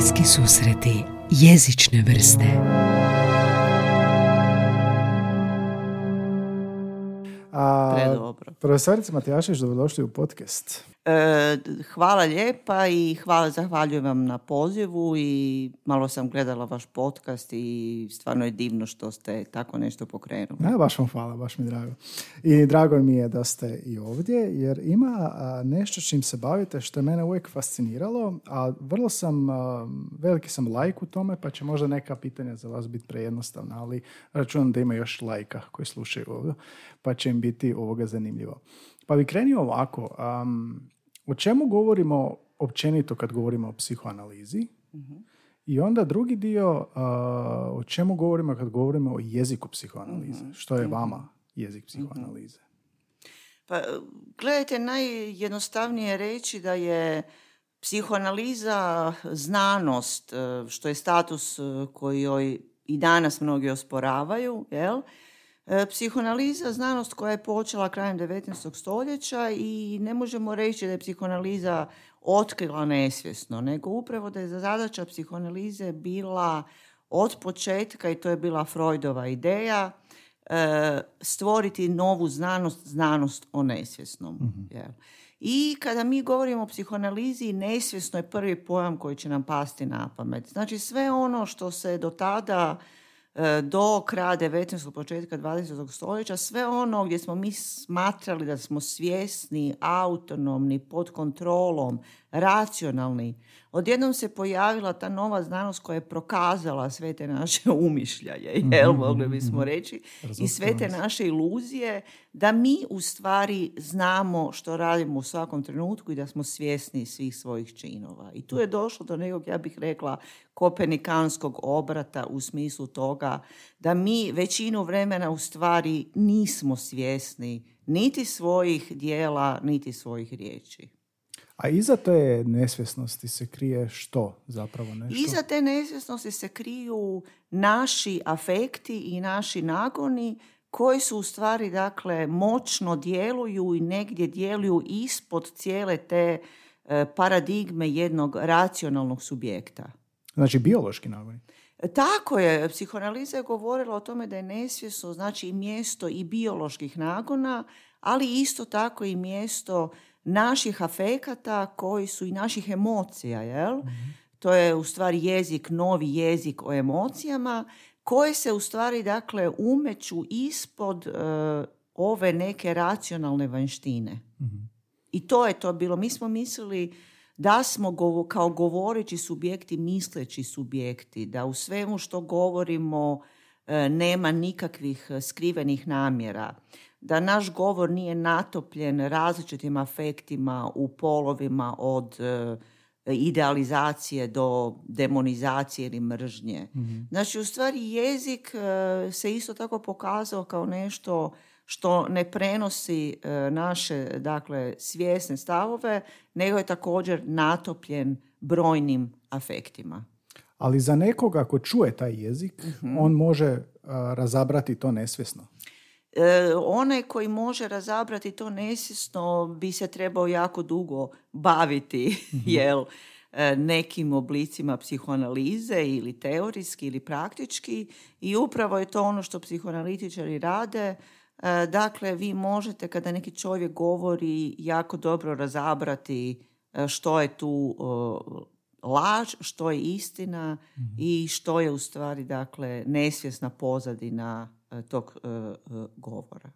Bliski susreti jezične vrste A, Predobro. profesorica Matijašić, dobrodošli u podcast. E, hvala lijepa i hvala, zahvaljujem vam na pozivu i malo sam gledala vaš podcast i stvarno je divno što ste tako nešto pokrenuli. Ja, baš vam hvala, baš mi drago. I drago mi je da ste i ovdje, jer ima nešto čim se bavite što je mene uvijek fasciniralo, a vrlo sam, veliki sam lajk u tome, pa će možda neka pitanja za vas biti prejednostavna, ali računam da ima još lajka koji slušaju ovdje, pa će im biti ovoga zanimljivo. Pa bi krenio ovako, am, o čemu govorimo općenito kad govorimo o psihoanalizi? I onda drugi dio, a, o čemu govorimo kad govorimo o jeziku psihoanalize? Što je vama jezik psihoanalize? Pa, gledajte, najjednostavnije je reći da je psihoanaliza znanost, e, što je status e, koji joj i danas mnogi osporavaju, jel? E, Psihoanaliza znanost koja je počela krajem 19. stoljeća i ne možemo reći da je psihoanaliza otkrila nesvjesno, nego upravo da je zadaća psihoanalize bila od početka, i to je bila Freudova ideja, e, stvoriti novu znanost, znanost o nesvjesnom. jel. I kada mi govorimo o psihoanalizi, nesvjesno je prvi pojam koji će nam pasti na pamet. Znači sve ono što se do tada do kraja 19. početka 20. stoljeća, sve ono gdje smo mi smatrali da smo svjesni, autonomni, pod kontrolom, racionalni, odjednom se pojavila ta nova znanost koja je prokazala sve te naše umišljaje, jel, mogli bismo reći, i sve te naše iluzije, da mi u stvari znamo što radimo u svakom trenutku i da smo svjesni svih svojih činova. I tu je došlo do nekog, ja bih rekla, kopenikanskog obrata u smislu toga da mi većinu vremena u stvari nismo svjesni niti svojih dijela, niti svojih riječi. A iza te nesvjesnosti se krije što zapravo nešto? Iza te nesvjesnosti se kriju naši afekti i naši nagoni koji su u stvari dakle moćno djeluju i negdje djeluju ispod cijele te e, paradigme jednog racionalnog subjekta. Znači biološki nagoni. Tako je, psihoanaliza je govorila o tome da je nesvjesno znači i mjesto i bioloških nagona, ali isto tako i mjesto naših afekata koji su i naših emocija, jel? To je u stvari jezik, novi jezik o emocijama koje se u stvari dakle umeću ispod e, ove neke racionalne vanštine. I to je to bilo. Mi smo mislili da smo govo- kao govoreći subjekti misleći subjekti, da u svemu što govorimo e, nema nikakvih skrivenih namjera, da naš govor nije natopljen različitim afektima u polovima od e, idealizacije do demonizacije ili mržnje. Znači, u stvari jezik e, se isto tako pokazao kao nešto što ne prenosi e, naše dakle svjesne stavove, nego je također natopljen brojnim afektima. Ali za nekoga ko čuje taj jezik, Mhm. on može razabrati to nesvjesno. E, onaj koji može razabrati to nesvjesno bi se trebao jako dugo baviti jel, e, nekim oblicima psihoanalize ili teorijski ili praktički i upravo je to ono što psihoanalitičari rade. E, dakle, vi možete kada neki čovjek govori jako dobro razabrati e, što je tu laž, što je istina i što je u stvari dakle nesvjesna pozadina tog e, e, govora.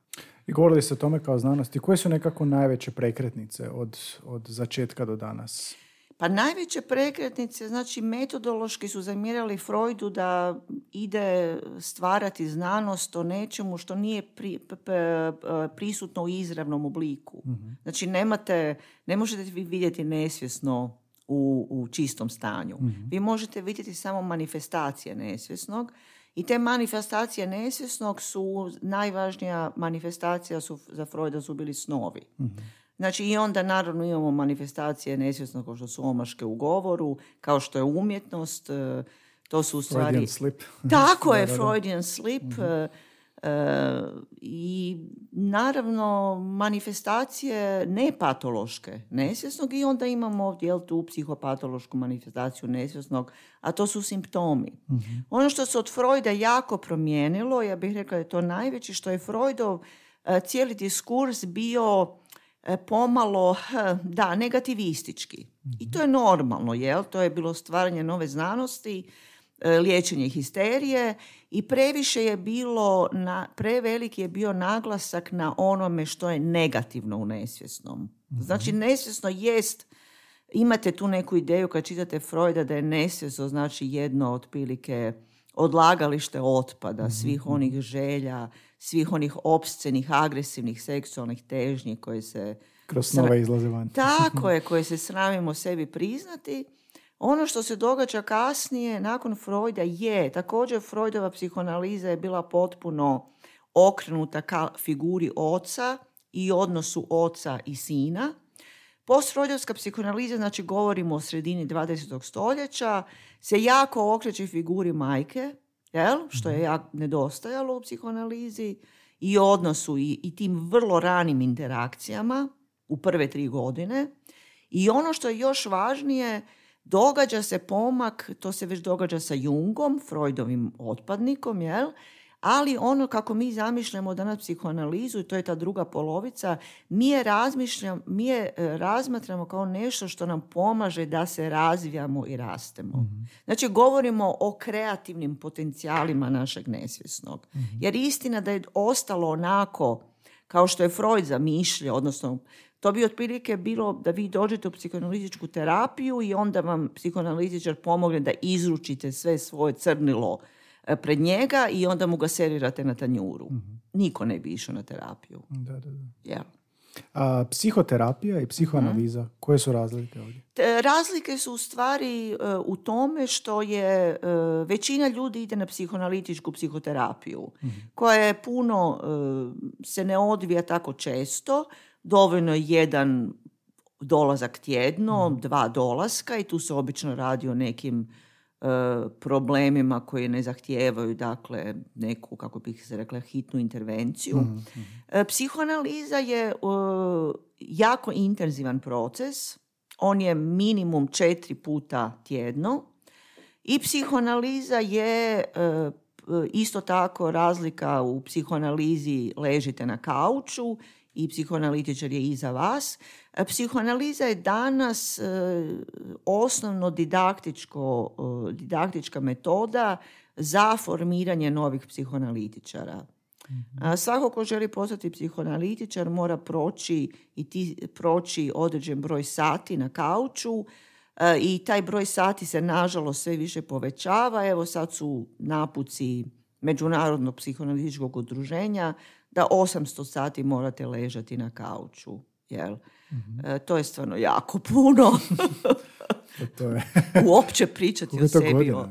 I govorili ste o tome kao znanosti. Koje su nekako najveće prekretnice od, od začetka do danas? Pa najveće prekretnice, znači metodološki su zamjerali Freudu da ide stvarati znanost o nečemu što nije pri- p- p- prisutno u izravnom obliku. Znači nemate, ne možete vi vidjeti nesvjesno u, u čistom stanju. Vi možete vidjeti samo manifestacije nesvjesnog i te manifestacije nesvjesnog su, najvažnija manifestacija su za Freuda su bili snovi. Znači i onda naravno imamo manifestacije nesvjesno kao što su omaške u govoru, kao što je umjetnost, e, to su u stvari... Freudian slip. Tako je. Freudian slip. e, I naravno manifestacije nepatološke nesvjesnog i onda imamo ovdje jel, tu psihopatološku manifestaciju nesvjesnog, a to su simptomi. Ono što se od Freuda jako promijenilo, ja bih rekla da je to najveći, što je Freudov e, cijeli diskurs bio e, pomalo, da, negativistički. I to je normalno, jel? To je bilo stvaranje nove znanosti, e, liječenje histerije i previše je bilo, na, preveliki je bio naglasak na onome što je negativno u nesvjesnom. Znači, nesvjesno jest, imate tu neku ideju kad čitate Freuda da je nesvjesno znači jedno otprilike odlagalište otpada, svih onih želja, svih onih opscenih, agresivnih, seksualnih težnji koje se... Kroz snove izlaze van. Tako je, koje se sramimo sebi priznati. Ono što se događa kasnije, nakon Freuda, je, također Freudova psihoanaliza je bila potpuno okrenuta ka figuri oca i odnosu oca i sina. Postfreudovska psihoanaliza, znači govorimo o sredini 20. stoljeća, se jako okreće figuri majke, jel? što je jako nedostajalo u psihoanalizi i odnosu i, i tim vrlo ranim interakcijama u prve tri godine. I ono što je još važnije, događa se pomak, to se već događa sa Jungom, Freudovim otpadnikom, jel? ali ono kako mi zamišljamo danas psihoanalizu, i to je ta druga polovica, mi je, razmišljam, mi je e, razmatramo kao nešto što nam pomaže da se razvijamo i rastemo. Znači, govorimo o kreativnim potencijalima našeg nesvjesnog. Jer istina da je ostalo onako kao što je Freud zamišljao, odnosno to bi otprilike bilo da vi dođete u psihoanalitičku terapiju i onda vam psihoanalitičar pomogne da izručite sve svoje crnilo e, pred njega i onda mu ga serirate na tanjuru. Niko ne bi išao na terapiju. Da, da, da. A, psihoterapija i psihoanaliza, Mhm. koje su razlike ovdje? Te Razlike su u stvari e, u tome što je e, većina ljudi ide na psihoanalitičku psihoterapiju koja je puno, e, se ne odvija tako često, dovoljno je jedan dolazak tjedno, dva dolaska i tu se obično radi o nekim problemima koji ne zahtijevaju dakle neku, kako bih se rekla, hitnu intervenciju. E, Psihoanaliza je e, jako intenzivan proces. On je minimum četiri puta tjedno. I psihoanaliza je e, isto tako razlika u psihoanalizi ležite na kauču i psihoanalitičar je iza vas. Psihoanaliza je danas e, osnovno didaktičko, e, didaktička metoda za formiranje novih psihoanalitičara. A Svako ko želi postati psihoanalitičar mora proći i ti proći određen broj sati na kauču e, i taj broj sati se nažalost sve više povećava. Evo sad su napuci Međunarodnog psihoanalitičkog udruženja da 800 sati morate ležati na kauču. Jel? E, to je stvarno jako puno. To, to je, Uopće pričati o sebi. godina? o-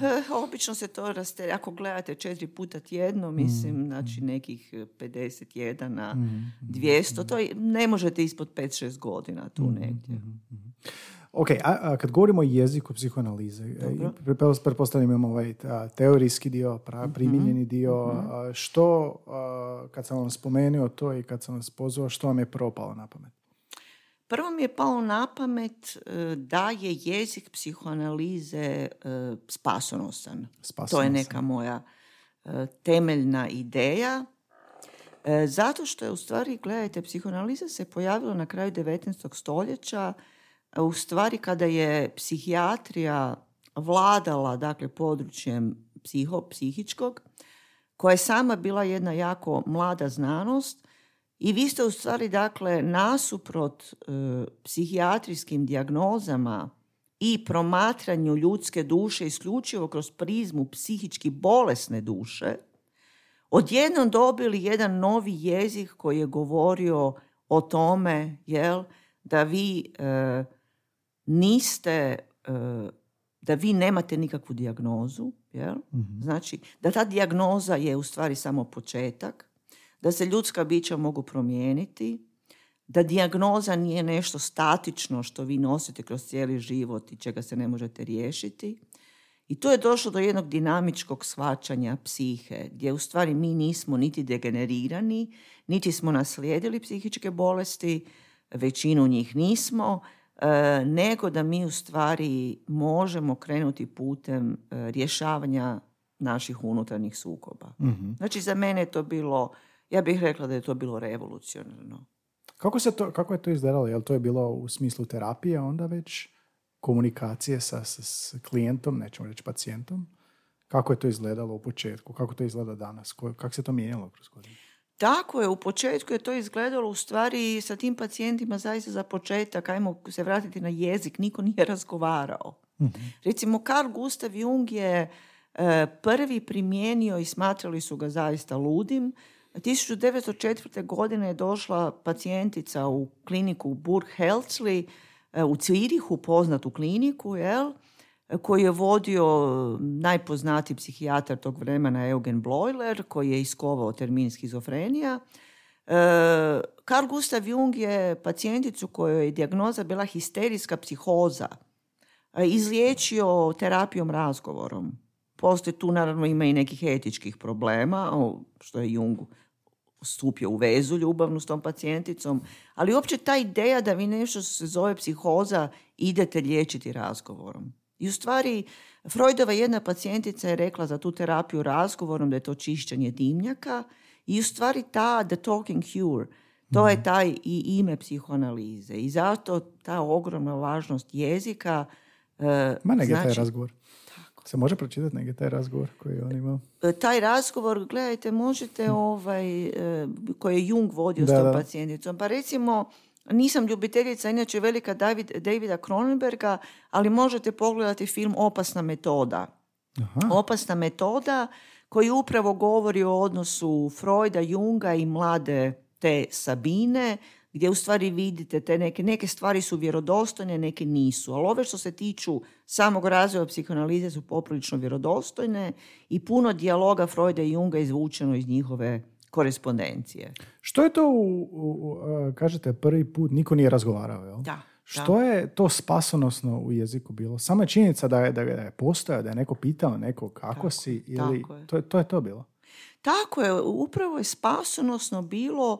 pa, obično se to raste, ako gledate četiri puta tjedno, mislim, znači nekih 51 na 200, to je- ne možete ispod 5-6 godina tu negdje. Ok, a, a kad govorimo o jeziku psihoanalize, e, pretpostavljam imamo ovaj a, teorijski dio, pra, primijenjeni dio, a, što, a, kad sam vam spomenuo to i kad sam vas pozvao, što vam je propalo na pamet? Prvo mi je palo na pamet e, da je jezik psihoanalize e, spasonosan. To je Spasonosan. neka moja e, temeljna ideja. Zato što je u stvari, gledajte, psihoanaliza se pojavila na kraju 19. stoljeća, u stvari kada je psihijatrija vladala, dakle, područjem psiho, psihičkog, koja je sama bila jedna jako mlada znanost i vi ste u stvari, dakle, nasuprot e, psihijatrijskim dijagnozama i promatranju ljudske duše isključivo kroz prizmu psihički bolesne duše, odjednom dobili jedan novi jezik koji je govorio o tome, jel, da vi e, niste, e, da vi nemate nikakvu dijagnozu, jel? Znači, da ta dijagnoza je u stvari samo početak, da se ljudska bića mogu promijeniti, da dijagnoza nije nešto statično što vi nosite kroz cijeli život i čega se ne možete riješiti I tu je došlo do jednog dinamičkog shvaćanja psihe, gdje u stvari mi nismo niti degenerirani, niti smo naslijedili psihičke bolesti, većinu njih nismo, e, nego da mi u stvari možemo krenuti putem e, rješavanja naših unutarnjih sukoba. Mhm. Znači za mene je to bilo, ja bih rekla da je to bilo revolucionarno. Kako, se to, kako je to izgledalo? Je li to je bilo u smislu terapije onda već? Komunikacije sa, sa, s klijentom, nećemo reći pacijentom? Kako je to izgledalo u početku? Kako to izgleda danas? Ko- kako se to mijenjalo kroz godine? Tako je, u početku je to izgledalo u stvari sa tim pacijentima zaista za početak, ajmo se vratiti na jezik, niko nije razgovarao. Recimo, Carl Gustav Jung je e, prvi primijenio i smatrali su ga zaista ludim. 1904. godine je došla pacijentica u kliniku Burg Helzli e, u Cirihu, poznatu kliniku, jel? koji je vodio najpoznatiji psihijatar tog vremena Eugen Bloiler, koji je iskovao termin skizofrenija. E, Carl Gustav Jung je pacijenticu kojoj je dijagnoza bila histerijska psihoza e, izliječio terapijom razgovorom. Poslije tu naravno ima i nekih etičkih problema, što je Jung stupio u vezu ljubavnu s tom pacijenticom, ali uopće ta ideja da vi nešto što se zove psihoza idete liječiti razgovorom. I u stvari, Freudova jedna pacijentica je rekla za tu terapiju razgovorom da je to čišćenje dimnjaka i u stvari ta the talking cure, to je taj i ime psihoanalize. I zato ta ogromna važnost jezika e, Ma taj znači, razgovor. Se može pročitati negdje taj razgovor koji je on imao? E, taj razgovor, gledajte, možete ovaj, e, koji je Jung vodio s tom da. pacijenticom. Pa recimo, nisam ljubiteljica, inače velika David, Davida Cronenberga, ali možete pogledati film Opasna metoda. Aha. Opasna metoda koji upravo govori o odnosu Freuda, Junga i mlade te Sabine, gdje u stvari vidite te neke, neke stvari su vjerodostojne, neke nisu. Ali ove što se tiču samog razvoja psihoanalize su poprilično vjerodostojne i puno dijaloga Freuda i Junga izvučeno iz njihove korespondencije. Što je to, u, u- kažete, prvi put niko nije razgovarao, jel? Da. Što je to spasonosno u jeziku bilo? Sama je činjenica da je, da je, postojao, da je neko pitao nekog kako Tako si, ili tako je. to, je, to je to bilo. Tako je, upravo je spasonosno bilo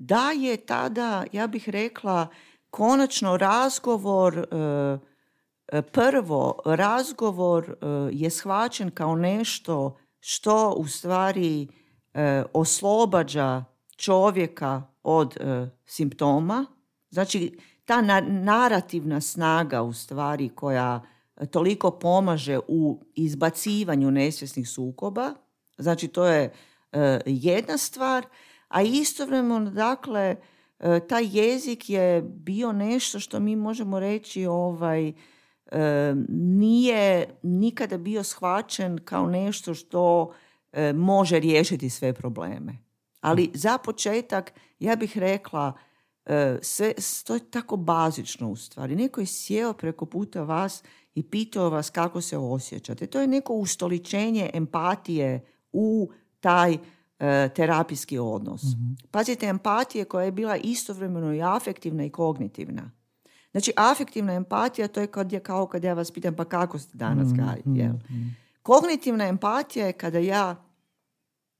da je tada, ja bih rekla, konačno razgovor, e, e, prvo, razgovor e, je shvaćen kao nešto što u stvari oslobađa čovjeka od simptoma. Znači, ta na- narativna snaga u stvari koja toliko pomaže u izbacivanju nesvjesnih sukoba, znači to je jedna stvar, a istovremeno, dakle, e, taj jezik je bio nešto što mi možemo reći ovaj, e, nije nikada bio shvaćen kao nešto što e, može riješiti sve probleme. Ali za početak, ja bih rekla, sve, to je tako bazično u stvari. Neko je sjeo preko puta vas i pitao vas kako se osjećate. To je neko ustoličenje empatije u taj terapijski odnos. Pazite, empatije koja je bila istovremeno i afektivna i kognitivna. Znači, afektivna empatija, to je kad je kao kad ja vas pitam, pa kako ste danas, Gari? jel? Kognitivna empatija je kada ja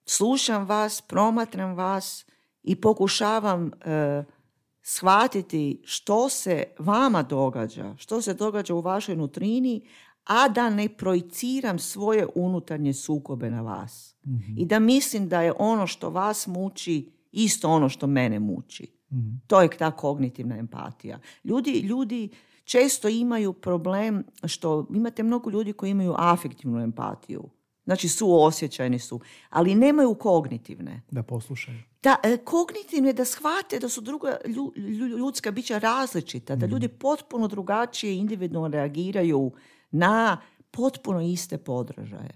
slušam vas, promatram vas i pokušavam e, shvatiti što se vama događa, što se događa u vašoj nutrini, a da ne projiciram svoje unutarnje sukobe na vas. I da mislim da je ono što vas muči isto ono što mene muči. To je ta kognitivna empatija. Ljudi, ljudi često imaju problem što imate mnogo ljudi koji imaju afektivnu empatiju. Znači su osjećajni su, ali nemaju kognitivne. Da poslušaju. Da, e, kognitivne da shvate da su druga lju- lju- ljudska bića različita, da ljudi potpuno drugačije individualno reagiraju na potpuno iste podražaje.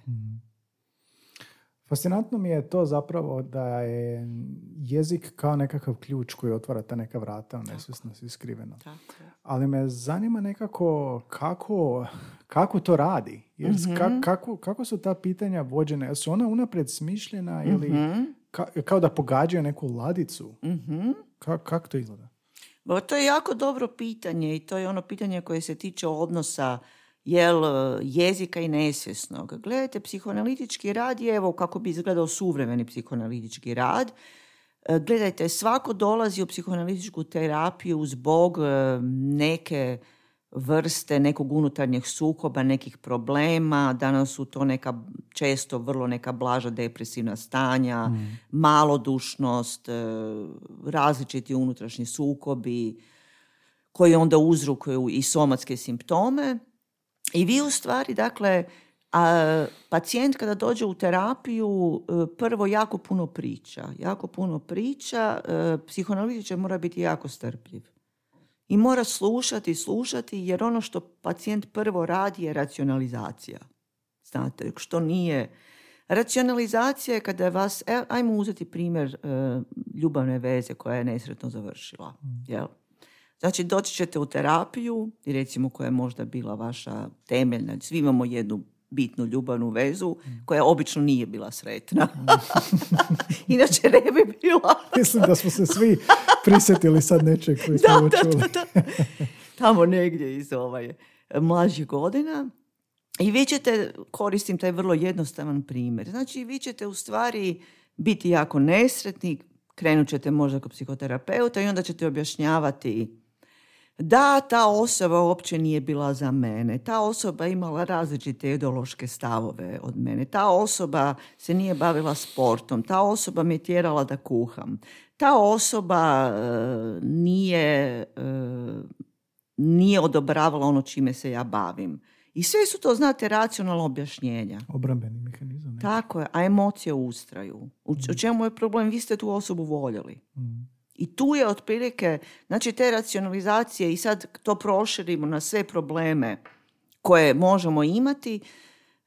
Fascinantno mi je to zapravo da je jezik kao nekakav ključ koji otvara ta neka vrata u nesvjesnost i skriveno. Tako. Ali me zanima nekako kako, kako to radi. Jer ka- kako, kako su ta pitanja vođene? Jesu ona unaprijed smišljena ili ka- kao da pogađaju neku ladicu? Ka- kako to izgleda? Ba, To je jako dobro pitanje i to je ono pitanje koje se tiče odnosa jel, e, jezika i nesvjesnog. Gledajte, psihoanalitički rad je, evo kako bi izgledao suvremeni psihoanalitički rad, e, Gledajte, svako dolazi u psihoanalitičku terapiju zbog e, neke vrste nekog unutarnjeg sukoba, nekih problema. Danas su to neka često vrlo neka blaža depresivna stanja, mm. malodušnost, različiti unutrašnji sukobi koji onda uzrokuju i somatske simptome. I vi u stvari, dakle, a, pacijent kada dođe u terapiju e, prvo jako puno priča. Jako puno priča, e, psihoanalitičar mora biti jako strpljiv. I mora slušati, slušati, jer ono što pacijent prvo radi je racionalizacija. Znate, što nije... Racionalizacija je kada vas, e, ajmo uzeti primjer ljubavne veze koja je nesretno završila. Mm. Jel? Znači, doći ćete u terapiju, i recimo koja je možda bila vaša temeljna, svi imamo jednu bitnu ljubavnu vezu koja obično nije bila sretna. Inače ne bi bila. Mislim da smo se svi prisjetili sad nečeg koji smo da, čuli. Da, da, Tamo negdje iz ovaj, mlađih godina. I vi ćete, koristim taj vrlo jednostavan primjer, znači vi ćete u stvari biti jako nesretni, krenut ćete možda kod psihoterapeuta i onda ćete objašnjavati da ta osoba uopće nije bila za mene, ta osoba imala različite ideološke stavove od mene, ta osoba se nije bavila sportom, ta osoba me tjerala da kuham, ta osoba e, nije, e, nije odobravala ono čime se ja bavim. I sve su to, znate, racionalno objašnjenja. Obrambeni mehanizam. Tako je, a emocije ustraju. U, mm. čemu je problem? Vi ste tu osobu voljeli. Mm. I tu je otprilike, znači te racionalizacije i sad to proširimo na sve probleme koje možemo imati.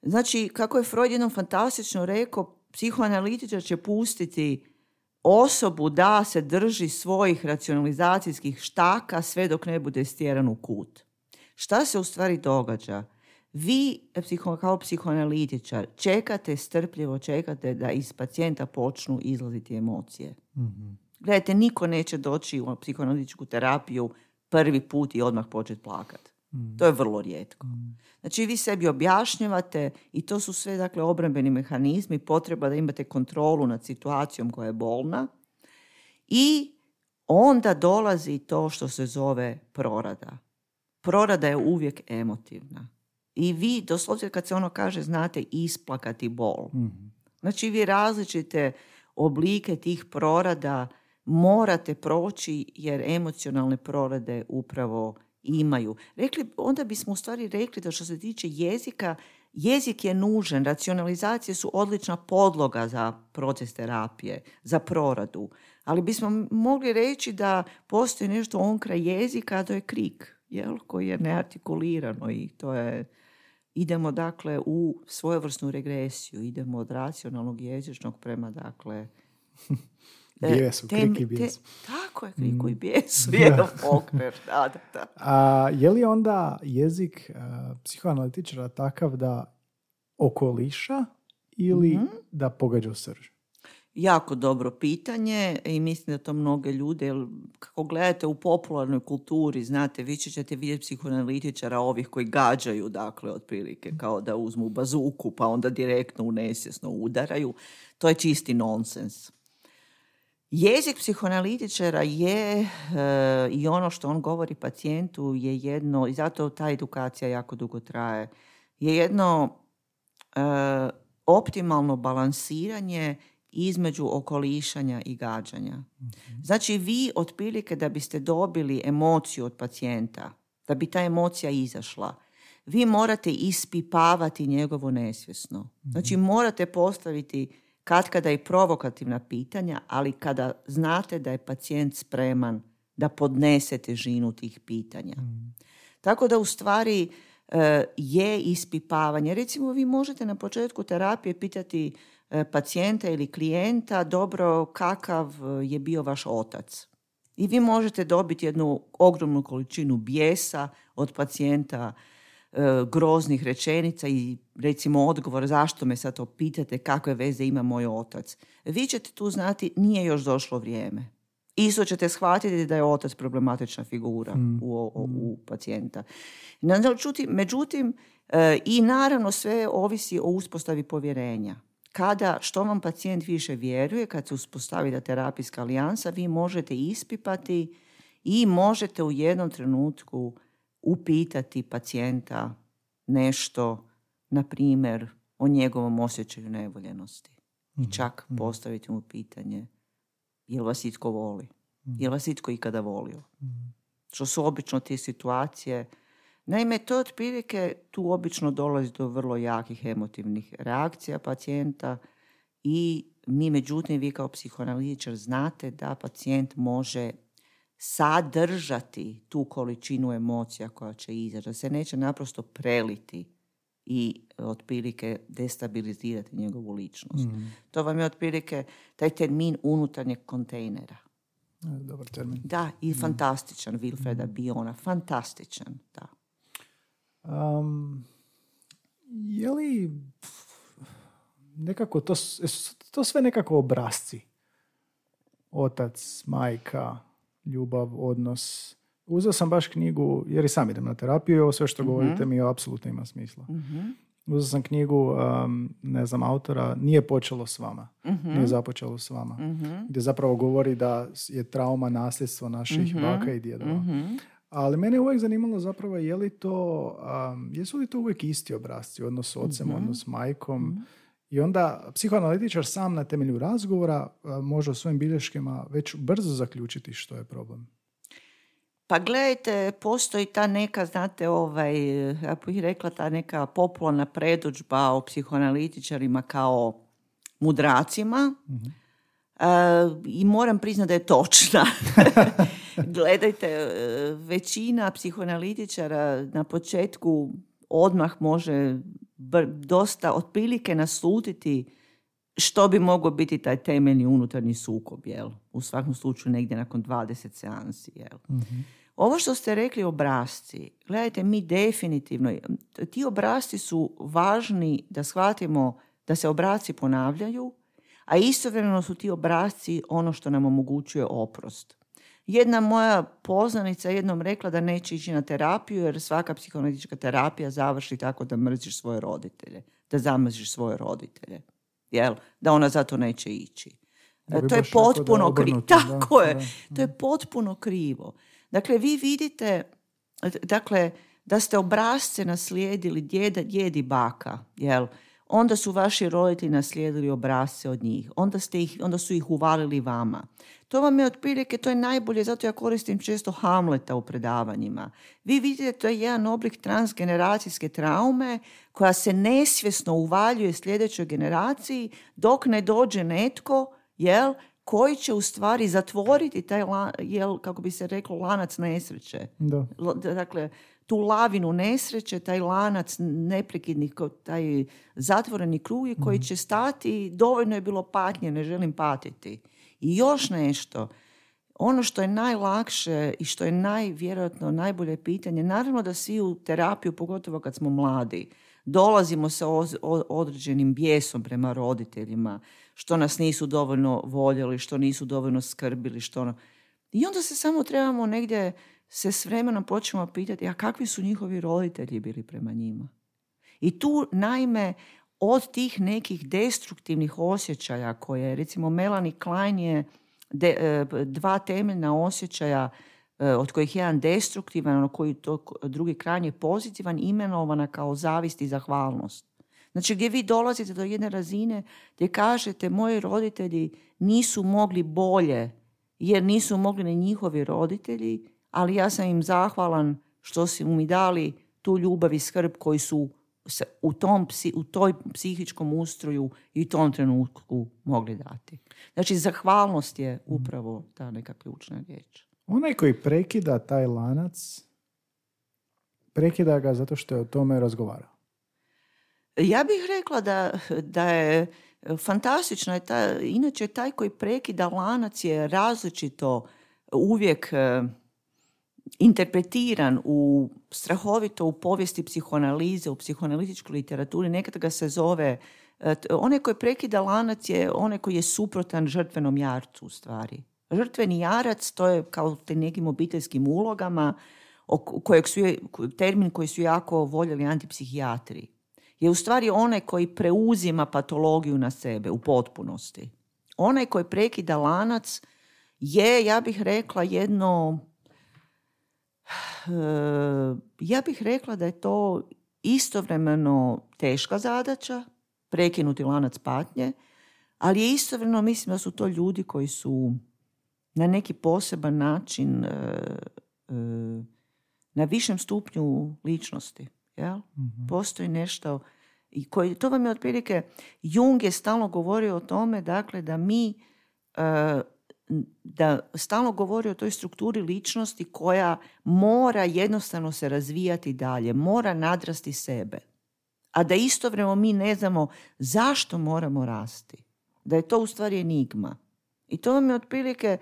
Znači, kako je Freud jednom fantastično rekao, psihoanalitičar će pustiti osobu da se drži svojih racionalizacijskih štaka sve dok ne bude stjeran u kut. Šta se u stvari događa? Vi kao psihoanalitičar čekate, strpljivo čekate da iz pacijenta počnu izlaziti emocije. mm Gledajte, niko neće doći u psihoanalitičku terapiju prvi put i odmah početi plakat. Mm. To je vrlo rijetko. Mm. Znači vi sebi objašnjavate i to su sve dakle obrambeni mehanizmi, potreba da imate kontrolu nad situacijom koja je bolna i onda dolazi to što se zove prorada. Prorada je uvijek emotivna. I vi, doslovce kad se ono kaže, znate isplakati bol. Mm. Znači vi različite oblike tih prorada morate proći jer emocionalne prorade upravo imaju. Rekli, onda bismo u stvari rekli da što se tiče jezika, jezik je nužan, racionalizacije su odlična podloga za proces terapije, za proradu. Ali bismo mogli reći da postoji nešto onkraj jezika, a to je krik, jel? koji je neartikulirano i to je idemo dakle u svojevrsnu regresiju, idemo od racionalnog jezičnog prema dakle E, bijesu, krik i bijesu. tako je, kriku i mm. jedan. Da, da, da. A, je li onda jezik uh, psihoanalitičara takav da okoliša ili mm-hmm. da pogađa u srž? Jako dobro pitanje i mislim da to mnoge ljude, jer kako gledate u popularnoj kulturi, znate, vi ćete vidjeti psihoanalitičara ovih koji gađaju, dakle, otprilike, kao da uzmu bazuku pa onda direktno u nesjesno udaraju. To je čisti nonsens. Jezik psihoanalitičara je e, i ono što on govori pacijentu je jedno, i zato ta edukacija jako dugo traje, je jedno e, optimalno balansiranje između okolišanja i gađanja. Mhm. Znači vi otprilike da biste dobili emociju od pacijenta, da bi ta emocija izašla, vi morate ispipavati njegovo nesvjesno. Znači mhm. morate postaviti kad kada i provokativna pitanja, ali kada znate da je pacijent spreman da podnese težinu tih pitanja. Mm. Tako da u stvari e, je ispipavanje. Recimo vi možete na početku terapije pitati e, pacijenta ili klijenta dobro kakav je bio vaš otac. I vi možete dobiti jednu ogromnu količinu bijesa od pacijenta E, groznih rečenica i recimo odgovor zašto me sad to pitate, kakve veze ima moj otac. Vi ćete tu znati, nije još došlo vrijeme. isto ćete shvatiti da je otac problematična figura Mm. u, u, u pacijenta. Međutim, e, i naravno sve ovisi o uspostavi povjerenja. Kada, što vam pacijent više vjeruje, kad se uspostavi ta terapijska alijansa, vi možete ispipati i možete u jednom trenutku upitati pacijenta nešto, na primjer, o njegovom osjećaju nevoljenosti. I čak postaviti mu pitanje, jel vas itko voli? Jel vas itko ikada volio? Što su obično te situacije. Naime, to otprilike tu obično dolazi do vrlo jakih emotivnih reakcija pacijenta i mi, međutim, vi kao psihoanalitičar znate da pacijent može sadržati tu količinu emocija koja će izaći, da se neće naprosto preliti i otprilike destabilizirati njegovu ličnost. To vam je otprilike taj termin unutarnjeg kontejnera. E, Dobar termin. Da, i fantastičan Wilfreda Biona, fantastičan, da. Um, je li nekako to, jesu to sve nekako obrazci? Otac, majka, ljubav, odnos. Uzeo sam baš knjigu, jer i sam idem na terapiju ovo sve što govorite mi apsolutno ima smisla. Uzeo sam knjigu, um, ne znam, autora, Nije počelo s vama. Nije započelo s vama. Gdje zapravo govori da je trauma nasljedstvo naših baka i djedova. Ali mene je uvijek zanimalo zapravo je li to, um, jesu li to uvijek isti obrazci, odnos s ocem, odnos s majkom. I onda psihoanalitičar sam na temelju razgovora a, može u svojim bilješkama već brzo zaključiti što je problem. Pa gledajte, postoji ta neka, znate, ovaj, ja bih rekla, ta neka popularna predođba o psihoanalitičarima kao mudracima. E, I moram priznati da je točna. Gledajte, e, većina psihoanalitičara na početku odmah može dosta otprilike naslutiti što bi mogao biti taj temeljni unutarnji sukob, jel? U svakom slučaju negdje nakon 20 seansi, jel? Ovo što ste rekli obrazci, gledajte, mi definitivno, ti obrazci su važni da shvatimo da se obrazci ponavljaju, a istovremeno su ti obrazci ono što nam omogućuje oprost. Jedna moja poznanica je jednom rekla da neće ići na terapiju jer svaka psihoanalitička terapija završi tako da mrziš svoje roditelje, da zamrziš svoje roditelje. Jel? Da ona zato neće ići. Da to je potpuno krivo. da, Tako je. da, To je potpuno krivo. Dakle, vi vidite dakle, da ste obrazce naslijedili djeda, djed i baka, jel? Onda su vaši roditelji naslijedili obrazce od njih, onda, ste ih, onda su ih uvalili vama. To vam je otprilike, to je najbolje, zato ja koristim često Hamleta u predavanjima. Vi vidite, to je jedan oblik transgeneracijske traume koja se nesvjesno uvaljuje sljedećoj generaciji dok ne dođe netko, jel, koji će u stvari zatvoriti taj, jel, kako bi se reklo, lanac nesreće. Da. Dakle, tu lavinu nesreće, taj lanac neprekidnih, taj zatvoreni krug koji će stati, dovoljno je bilo patnje, ne želim patiti. I još nešto, ono što je najlakše i što je najvjerojatno najbolje pitanje, naravno da svi u terapiju, pogotovo kad smo mladi, dolazimo sa određenim bijesom prema roditeljima, što nas nisu dovoljno voljeli, što nisu dovoljno skrbili, što ono. I onda se samo trebamo negdje se s vremenom počnemo pitati, a kakvi su njihovi roditelji bili prema njima? I tu, naime, od tih nekih destruktivnih osjećaja koje, recimo, Melanie Klein je de- e, dva temeljna osjećaja e, od kojih je jedan destruktivan, ono koji to drugi krajnje pozitivan, imenovana kao zavist i zahvalnost. Znači gdje vi dolazite do jedne razine gdje kažete moji roditelji nisu mogli bolje jer nisu mogli ni njihovi roditelji, ali ja sam im zahvalan što su mi dali tu ljubav i skrb koji su se u tom psi, u toj psihičkom ustroju i tom trenutku mogli dati. Znači zahvalnost je upravo ta neka ključna riječ. Onaj koji prekida taj lanac, prekida ga zato što je o tome razgovarao. Ja bih rekla da, da je fantastično. Je ta, inače, taj koji prekida lanac je različito uvijek interpretiran u strahovito u povijesti psihoanalize, u psihoanalitičkoj literaturi. Nekad ga se zove e, onaj koji prekida lanac je onaj koji je suprotan žrtvenom jarcu u stvari. Žrtveni jarac, to je kao te nekim obiteljskim ulogama, kojeg su, termin koji su jako voljeli antipsihijatri. Je u stvari onaj koji preuzima patologiju na sebe u potpunosti. Onaj koji prekida lanac je, ja bih rekla, jedno... Ja bih rekla da je to istovremeno teška zadaća, prekinuti lanac patnje, ali je istovremeno, mislim da su to ljudi koji su na neki poseban način na višem stupnju ličnosti. Jel? mm Postoji nešto i koji, to vam je otprilike, Jung je stalno govorio o tome, dakle, da mi da stalno govori o toj strukturi ličnosti koja mora jednostavno se razvijati dalje, mora nadrasti sebe. A da istovremeno mi ne znamo zašto moramo rasti. Da je to u stvari enigma. I to vam je otprilike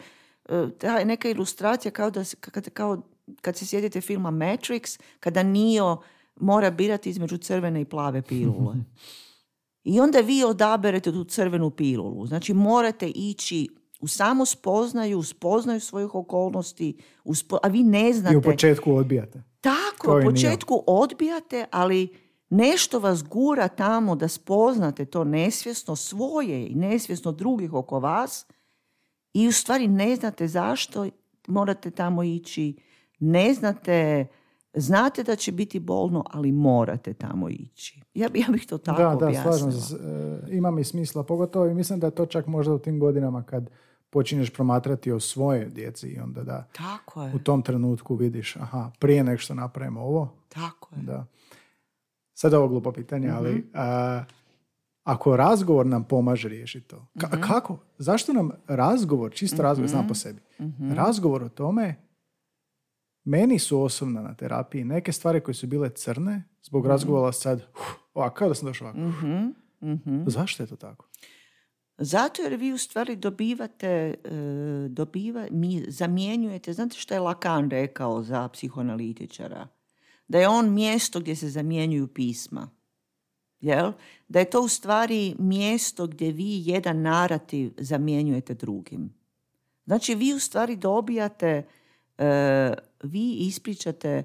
e, ta neka ilustracija kao da kad, kao kad se sjedite filma Matrix, kada Nio mora birati između crvene i plave pilule. I onda vi odaberete tu crvenu pilulu. Znači morate ići u samo spoznaju, spoznaju svojih okolnosti, a vi ne znate... I u početku odbijate. Tako, u početku odbijate, ali nešto vas gura tamo da spoznate to nesvjesno svoje i nesvjesno drugih oko vas i u stvari ne znate zašto morate tamo ići, ne znate, znate da će biti bolno, ali morate tamo ići. Ja, ja bih to tako da, da, slažem se. Ima mi smisla, pogotovo i mislim da je to čak možda u tim godinama kad počinješ promatrati o svoje djeci i onda da Tako je. u tom trenutku vidiš, aha, prije nek što napravimo ovo. Tako je. Da. Sad ovo glupo pitanje, ali mhm. ako razgovor nam pomaže riješiti to, mhm. kako? Zašto nam razgovor, čisto razgovor, znam mhm. po sebi, razgovor o tome, meni su osobno na terapiji neke stvari koje su bile crne, zbog razgovora sad, ovako, kao da sam došao ovako. Zašto je to tako? Zato jer vi u stvari dobivate, e, dobiva, mi zamjenjujete, znate što je Lacan rekao za psihoanalitičara? Da je on mjesto gdje se zamjenjuju pisma. Jel? Da je to u stvari mjesto gdje vi jedan narativ zamjenjujete drugim. Znači vi u stvari dobijate, e, vi ispričate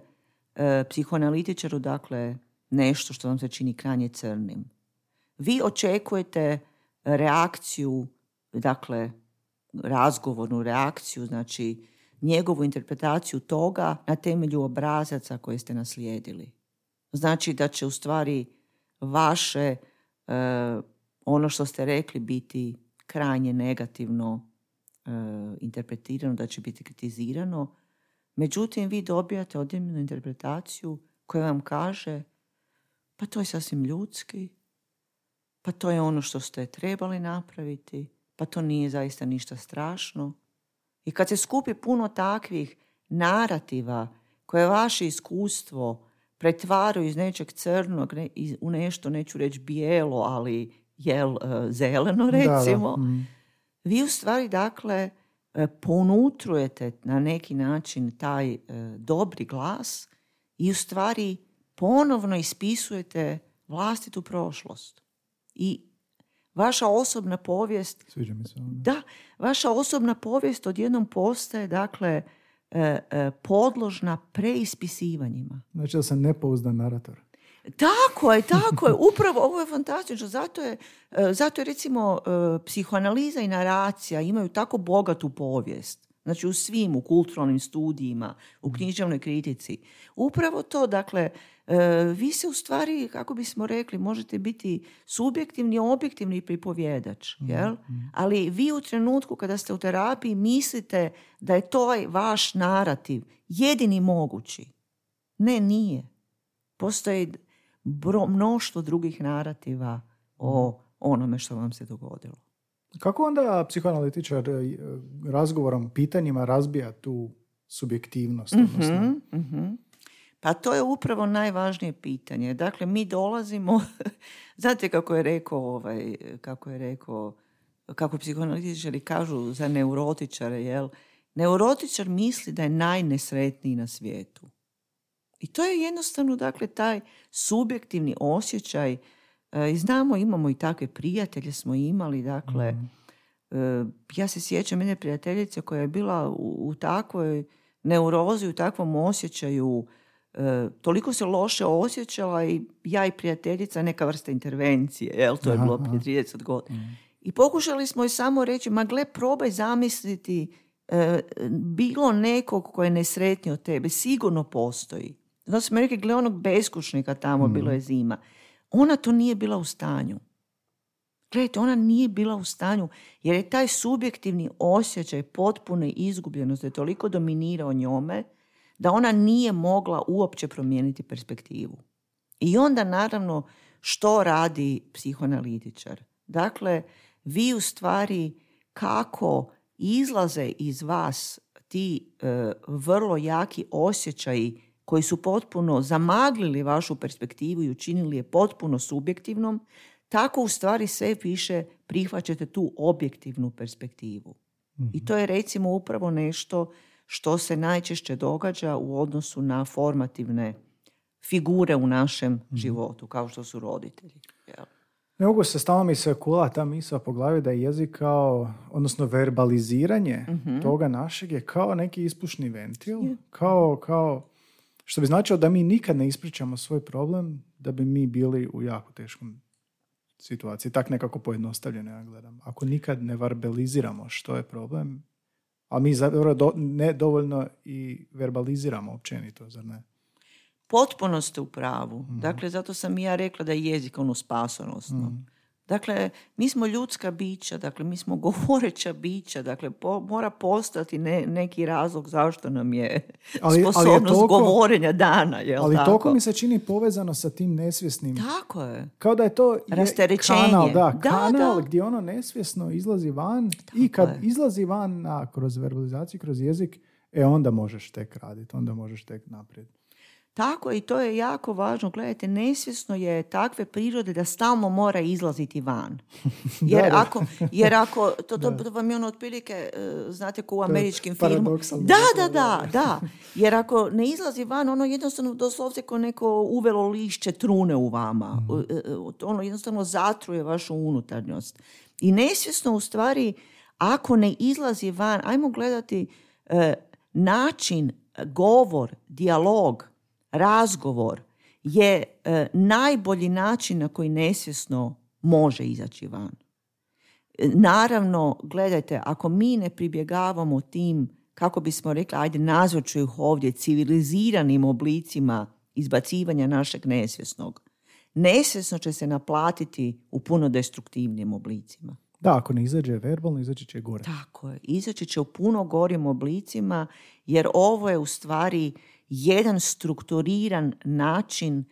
e, psihoanalitičaru dakle nešto što vam se čini krajnje crnim. Vi očekujete reakciju, dakle razgovornu reakciju, znači njegovu interpretaciju toga na temelju obrazaca koje ste naslijedili. Znači da će u stvari vaše e, ono što ste rekli biti krajnje negativno e, interpretirano, da će biti kritizirano. Međutim, vi dobijate odjemnu interpretaciju koja vam kaže pa to je sasvim ljudski, pa to je ono što ste trebali napraviti, pa to nije zaista ništa strašno. I kad se skupi puno takvih narativa koje vaše iskustvo pretvaraju iz nečeg crnog u nešto, neću reći bijelo, ali jel e, zeleno recimo, mm. vi u stvari dakle e, ponutrujete na neki način taj e, dobri glas i u stvari ponovno ispisujete vlastitu prošlost. I vaša osobna povijest... Sviđa mi se. Da, vaša osobna povijest odjednom postaje, dakle, e, e, podložna preispisivanjima. Znači da sam nepouzdan narator. Tako je, tako je. Upravo ovo je fantastično. Zato je, e, zato je recimo psihoanaliza i naracija imaju tako bogatu povijest. Znači u svim, u kulturalnim studijima, u književnoj kritici. Upravo to, dakle, E, vi se u stvari, kako bismo rekli, možete biti subjektivni, objektivni pripovjedač. Mhm, jel? Mhm. Ali vi u trenutku kada ste u terapiji mislite da je to vaš narativ jedini mogući. Ne, nije. Postoji mnoštvo drugih narativa o onome što vam se dogodilo. Kako onda psihoanalitičar e, razgovorom, pitanjima razbija tu subjektivnost? mm pa to je upravo najvažnije pitanje. Dakle, mi dolazimo, znate kako je rekao, ovaj, kako je rekao, kako psihoanalitičari kažu za neurotičare, jel? Neurotičar misli da je najnesretniji na svijetu. I to je jednostavno, dakle, taj subjektivni osjećaj. E, I znamo, imamo i takve prijatelje smo imali, dakle, mhm. E, ja se sjećam jedne prijateljice koja je bila u, u takvoj neurozi, u takvom osjećaju, e, toliko se loše osjećala i ja i prijateljica neka vrsta intervencije, jel, to je bilo prije 30 godina. Mm. I pokušali smo joj samo reći, ma gle, probaj zamisliti e, bilo nekog ko je nesretniji od tebe, sigurno postoji. Onda smo rekli, gle onog beskućnika tamo, mm. bilo je zima. Ona to nije bila u stanju. Gledajte, ona nije bila u stanju, jer je taj subjektivni osjećaj potpune izgubljenosti je toliko dominirao njome, da ona nije mogla uopće promijeniti perspektivu. I onda naravno što radi psihoanalitičar? Dakle, vi u stvari kako izlaze iz vas ti e, vrlo jaki osjećaji koji su potpuno zamaglili vašu perspektivu i učinili je potpuno subjektivnom, tako u stvari sve više prihvaćate tu objektivnu perspektivu. I mhm. to je recimo upravo nešto što se najčešće događa u odnosu na formativne figure u našem mhm. životu, kao što su roditelji. Ne mogu se, stalno mi se kula ta misla po glavi da je jezik kao, odnosno verbaliziranje mhm. toga našeg je kao neki ispušni ventil, kao, kao, što bi značilo da mi nikad ne ispričamo svoj problem, da bi mi bili u jako teškom situaciji. Tak nekako pojednostavljeno ja gledam. Ako nikad ne verbaliziramo što je problem, a mi zapravo ne dovoljno i verbaliziramo općenito, zar ne? Potpuno ste u pravu. Mhm. Dakle, zato sam i ja rekla da je jezik ono spasonosno. mm Dakle, mi smo ljudska bića, dakle, mi smo govoreća bića, dakle, mora postati ne, neki razlog zašto nam je ali, sposobnost govorenja dana. Jel ali tako? toliko mi se čini povezano sa tim nesvjesnim. Tako je. Kao da je to je kanal, da, kanal gdje ono nesvjesno izlazi van i kad izlazi van na, kroz verbalizaciju, kroz jezik, e onda možeš tek raditi, onda možeš tek naprijed. Tako i to je jako važno. Gledajte, nesvjesno je takve prirode da stalno mora izlaziti van. Jer ako, jer ako to, to, vam je ono otprilike, e, znate, ko u američkim filmu. Da, da, da, da. Jer ako ne izlazi van, ono jednostavno doslovce ko neko uvelo lišće trune u vama. E, ono jednostavno zatruje vašu unutarnjost. I nesvjesno u stvari, ako ne izlazi van, ajmo gledati način, govor, dijalog, razgovor je e, najbolji način na koji nesvjesno može izaći van. E, naravno, gledajte, ako mi ne pribjegavamo tim, kako bismo rekli, ajde nazvat ću ih ovdje, civiliziranim oblicima izbacivanja našeg nesvjesnog, nesvjesno će se naplatiti u puno destruktivnim oblicima. Da, ako ne izađe verbalno, izaći će gore. Tako je, izaći će u puno gorim oblicima, jer ovo je u stvari jedan strukturiran način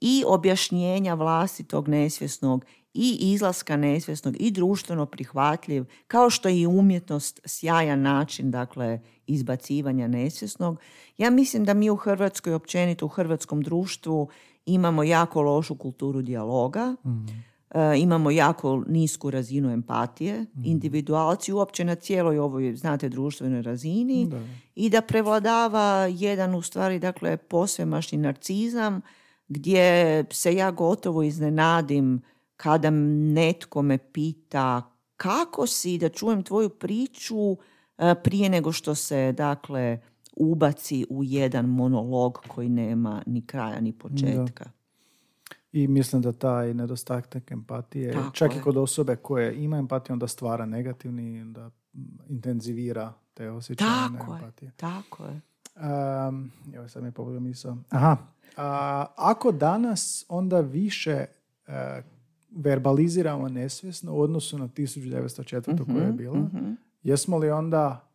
i objašnjenja vlastitog nesvjesnog i izlaska nesvjesnog i društveno prihvatljiv, kao što je i umjetnost sjajan način dakle, izbacivanja nesvjesnog. Ja mislim da mi u Hrvatskoj, općenito u hrvatskom društvu, imamo jako lošu kulturu dijaloga. Mm. E, imamo jako nisku razinu empatije, mm. individualci uopće na cijeloj ovoj, znate, društvenoj razini i da prevladava jedan u stvari, dakle, posvemašni narcizam gdje se ja gotovo iznenadim kada netko me pita kako si da čujem tvoju priču e, prije nego što se, dakle, ubaci u jedan monolog koji nema ni kraja ni početka. I mislim da taj nedostatak empatije, Tako čak je. i kod osobe koje ima empatiju, onda stvara negativni, da intenzivira te osjećaje Tako empatije. Je. Tako je. Um, evo sad mi je misao. Aha. ako danas onda više uh, verbaliziramo nesvjesno u odnosu na 1904. Uh-huh, koja je bila, uh jesmo li onda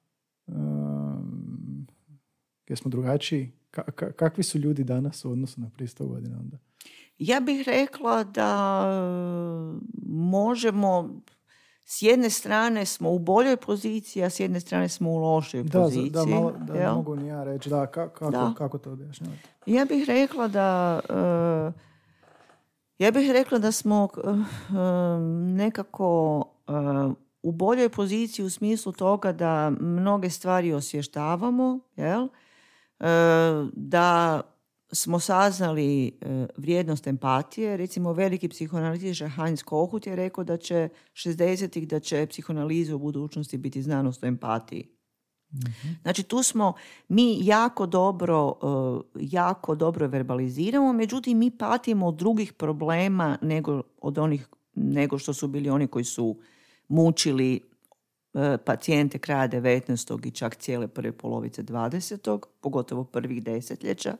um, jesmo drugačiji? Ka- kakvi su ljudi danas u odnosu na prije 100 godina onda? Ja bih rekla da možemo s jedne strane smo u boljoj poziciji, a s jedne strane smo u lošoj poziciji. Da, malo, da mogu ni ja reći. Da, kako, da. kako to objašnjavati? Ja bih rekla da... Uh, ja bih rekla da smo uh, nekako uh, u boljoj poziciji u smislu toga da mnoge stvari osvještavamo, jel? da smo saznali e, vrijednost empatije. Recimo, veliki psihoanalitičar Heinz Kohut je rekao da će 60-ih da će psihoanaliza u budućnosti biti znanost o empatiji. Znači tu smo, mi jako dobro, e, jako dobro verbaliziramo, međutim mi patimo od drugih problema nego od onih, nego što su bili oni koji su mučili e, pacijente kraja 19. i čak cijele prve polovice 20. pogotovo prvih desetljeća.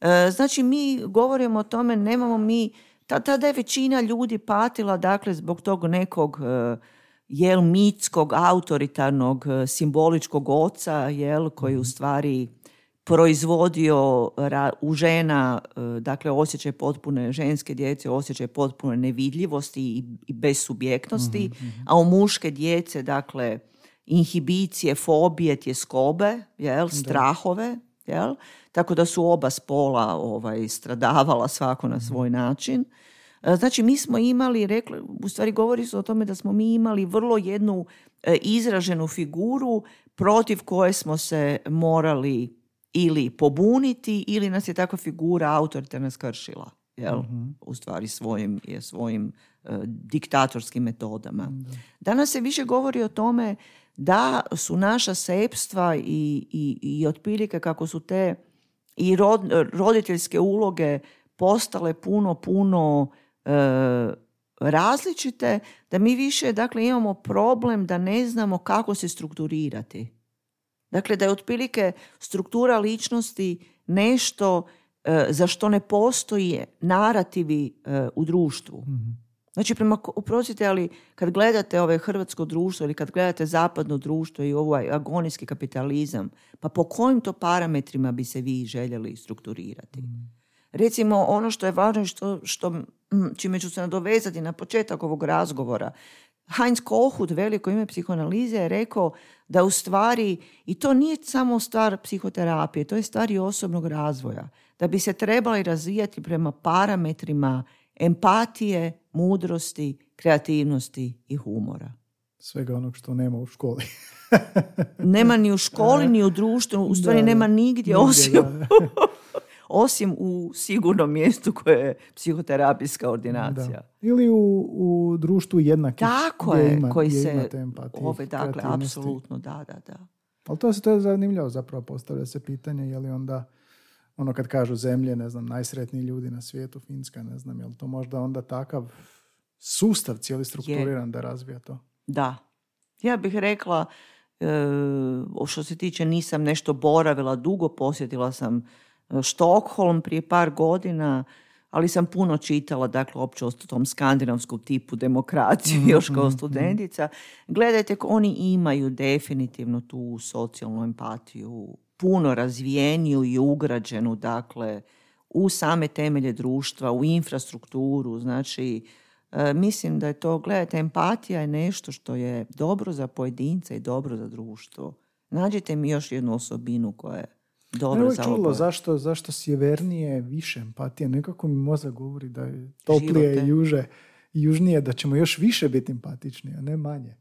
E, znači mi govorimo o tome, nemamo mi, tada je većina ljudi patila dakle zbog tog nekog jel mitskog, autoritarnog, e, simboličkog oca, jel, koji u mhm. stvari proizvodio u žena, e, dakle osjećaj potpune ženske djece, osjećaj potpune nevidljivosti i besubjektnosti, mm a u muške djece, dakle, inhibicije, fobije, tjeskobe, jel, strahove, jel, tako da su oba spola ovaj, stradavala svako na mhm. svoj način. E, znači, mi smo imali, rekli, u stvari govori se o tome da smo mi imali vrlo jednu e, izraženu figuru protiv koje smo se morali ili pobuniti ili nas je takva figura autoritarna skršila. Jel? Mhm. U stvari svojim, svojim e, diktatorskim metodama. Danas se više govori o tome da su naša sepstva i, i, i otprilike kako su te i roditeljske uloge postale puno, puno E, različite, da mi više dakle, imamo problem da ne znamo kako se strukturirati. Dakle, da je otprilike struktura ličnosti nešto e, za što ne postoji narativi e, u društvu. mm Znači, prema, uprostite, ali kad gledate ove hrvatsko društvo ili kad gledate zapadno društvo i ovaj agonijski kapitalizam, pa po kojim to parametrima bi se vi željeli strukturirati? Mhm. Recimo, ono što je važno i što, što Mm, čime ću se nadovezati na početak ovog razgovora, Heinz Kohut, veliko ime psihoanalize, je rekao da u stvari, i to nije samo stvar psihoterapije, to je stvar i osobnog razvoja, da bi se trebali razvijati prema parametrima empatije, mudrosti, kreativnosti i humora. Svega onog što nema u školi. nema ni u školi, ni u društvu, u stvari nema nigdje, osim osim u sigurnom mjestu koje je psihoterapijska ordinacija. Ili u, u društvu jednakih. Tako je, koji se... Ove, dakle, apsolutno, da, da, da. Ali to, to je zanimljivo zapravo, postavlja se pitanje je li onda ono kad kažu zemlje, ne znam, najsretniji ljudi na svijetu, Finska, ne znam, je li to možda onda takav sustav cijeli strukturiran da razvija to? Da. Ja bih rekla, e, što se tiče nisam nešto boravila dugo, posjetila sam Štokholm prije par godina, ali sam puno čitala, dakle, opće o tom skandinavskom tipu demokraciju mm još kao mhm, mhm. studentica. Gledajte, oni imaju definitivno tu socijalnu empatiju, puno razvijeniju i ugrađenu, dakle, u same temelje društva, u infrastrukturu, znači, e, mislim da je to, gledajte, empatija je nešto što je dobro za pojedinca i dobro za društvo. Nađite mi još jednu osobinu koja je dobro za čulo zašto, zašto sjevernije više empatije. Nekako mi mozak govori da je toplije i juže, južnije, da ćemo još više biti empatični, a ne manje.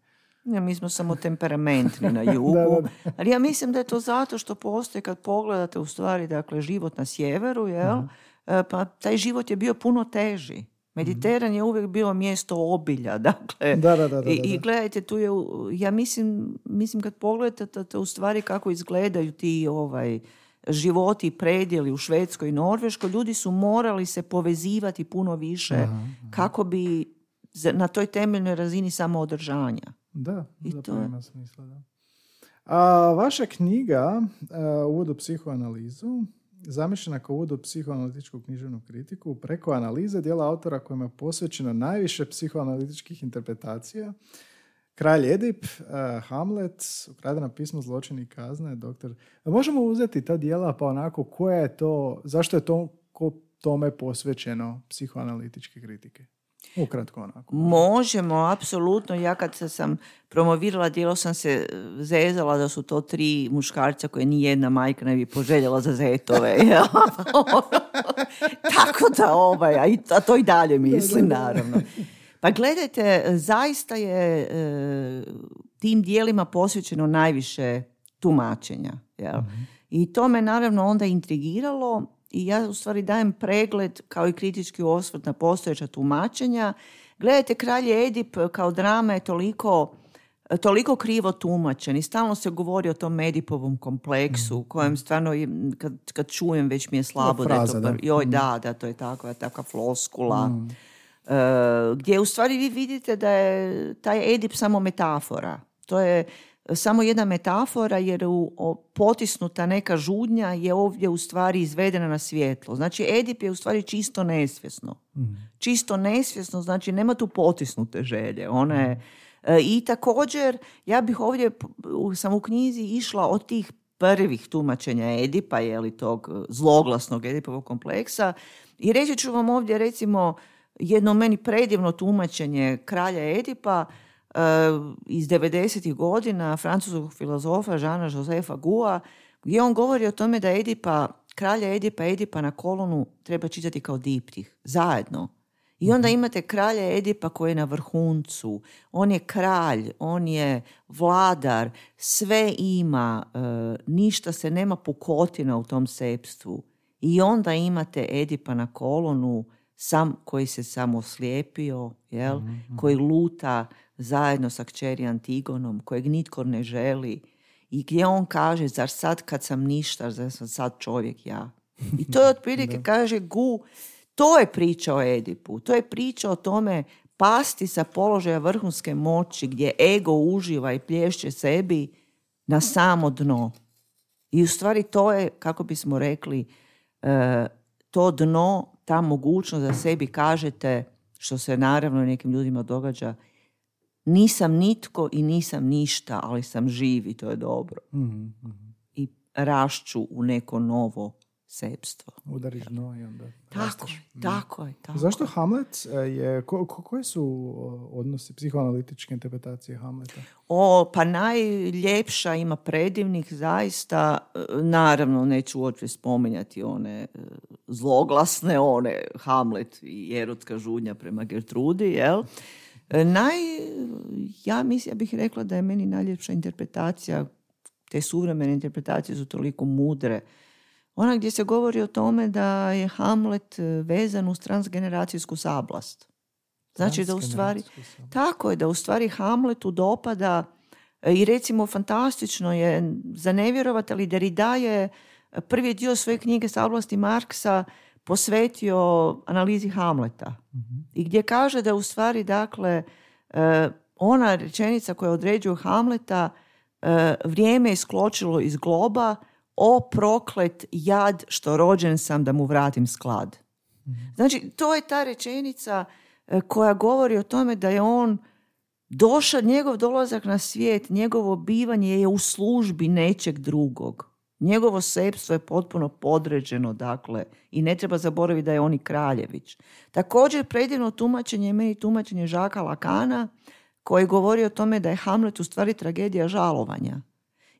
Ja, mi smo samo temperamentni na jugu, ali ja mislim da je to zato što postoji kad pogledate u stvari dakle, život na sjeveru, jel? E, pa taj život je bio puno teži. Mediteran je uvijek bio mjesto obilja, dakle. Da, da, da, I, I, gledajte, tu je, ja mislim, mislim kad pogledate u stvari kako izgledaju ti ovaj, životi predjeli u Švedskoj i Norveškoj, ljudi su morali se povezivati puno više kako bi na toj temeljnoj razini samoodržanja. Da, I to ima smisla, da. A, vaša knjiga uh, Uvod u psihoanalizu zamišljena kao uvod u psihoanalitičku književnu kritiku preko analize dijela autora kojima je posvećeno najviše psihoanalitičkih interpretacija Kralj Edip, uh, Hamlet, ukradena pismo zločini i kazne, doktor... Možemo uzeti ta dijela pa onako koja je to, zašto je to ko tome posvećeno psihoanalitičke kritike? Ukratko onako. Možemo, apsolutno. Ja kad sam promovirala dijelo sam se zezala da su to tri muškarca koje ni jedna majka ne bi poželjela za zetove. Tako da ovaj, a to i dalje mislim naravno. Pa gledajte, zaista je e, tim dijelima posvećeno najviše tumačenja. Jel? Mhm. I to me naravno onda intrigiralo i ja u stvari dajem pregled kao i kritički osvrt na postojeća tumačenja. Gledajte, Kralj Edip kao drama je toliko toliko krivo tumačen i stalno se govori o tom Edipovom kompleksu u kojem stvarno kad, kad čujem već mi je slabo da je to da. joj da, da to je takva, takva floskula Mm. E, gdje u stvari vi vidite da je taj Edip samo metafora to je samo jedna metafora jer u, potisnuta neka žudnja je ovdje u stvari izvedena na svjetlo. Znači Edip je u stvari čisto nesvjesno. Čisto nesvjesno, znači nema tu potisnute želje. Ona je, e, I također, ja bih ovdje, sam u knjizi išla od tih prvih tumačenja Edipa, je li tog e, zloglasnog Edipovog kompleksa i reći ću vam ovdje recimo jedno meni predivno tumačenje kralja Edipa iz 90. godina francuskog filozofa Žana Josefa Gua, gdje on govori o tome da Edipa, kralja Edipa, Edipa na kolonu treba čitati kao diptih, zajedno. I onda imate kralja Edipa koji je na vrhuncu, on je kralj, on je vladar, sve ima, e, ništa se nema pukotina u tom sepstvu. I onda imate Edipa na kolonu, sam koji se samo slijepio, jel? koji luta zajedno sa kćeri Antigonom, kojeg nitko ne želi. I gdje on kaže, zar sad kad sam ništa, zar sam sad čovjek ja? I to je otprilike, kaže Gu, to je priča o Edipu. To je priča o tome pasti sa položaja vrhunske moći gdje ego uživa i plješće sebi na samo dno. I u stvari to je, kako bismo rekli, e, to dno, ta mogućnost da sebi kažete, što se naravno nekim ljudima događa, nisam nitko i nisam ništa, ali sam živ i to je dobro. Mhm, I rašću u neko novo sepstvo. Udariš dno i onda... Tako je, tako je. Tako Zašto. Hamlet e, je... Ko, ko- koje su o, odnosi psihoanalitičke interpretacije Hamleta? O, pa najljepša ima predivnih zaista, e, naravno neću uopće spominjati one e, zloglasne, one Hamlet i erotska žudnja prema Gertrudi, jel? E, Naj, ja mislim, ja bih rekla da je meni najljepša interpretacija, te suvremene interpretacije su toliko mudre, ona gdje se govori o tome da je Hamlet e, vezan uz transgeneracijsku sablast. Znači da u stvari, tako je, da u stvari Hamletu dopada e, i recimo fantastično je za nevjerovat, ali Derrida je prvi dio svoje knjige Sablasti Marksa posvetio analizi Hamleta. I gdje kaže da u stvari, dakle, e, ona rečenica koja određuje Hamleta, e, vrijeme je iskločilo iz globa, o proklet jad što rođen sam da mu vratim sklad. Znači, to je ta rečenica e, koja govori o tome da je on došao, njegov dolazak na svijet, njegovo bivanje je u službi nečeg drugog. Njegovo sepstvo je potpuno podređeno, dakle, i ne treba zaboraviti da je on i kraljević. Također, predivno tumačenje je meni tumačenje Žaka Lakana, koji govori o tome da je Hamlet u stvari tragedija žalovanja.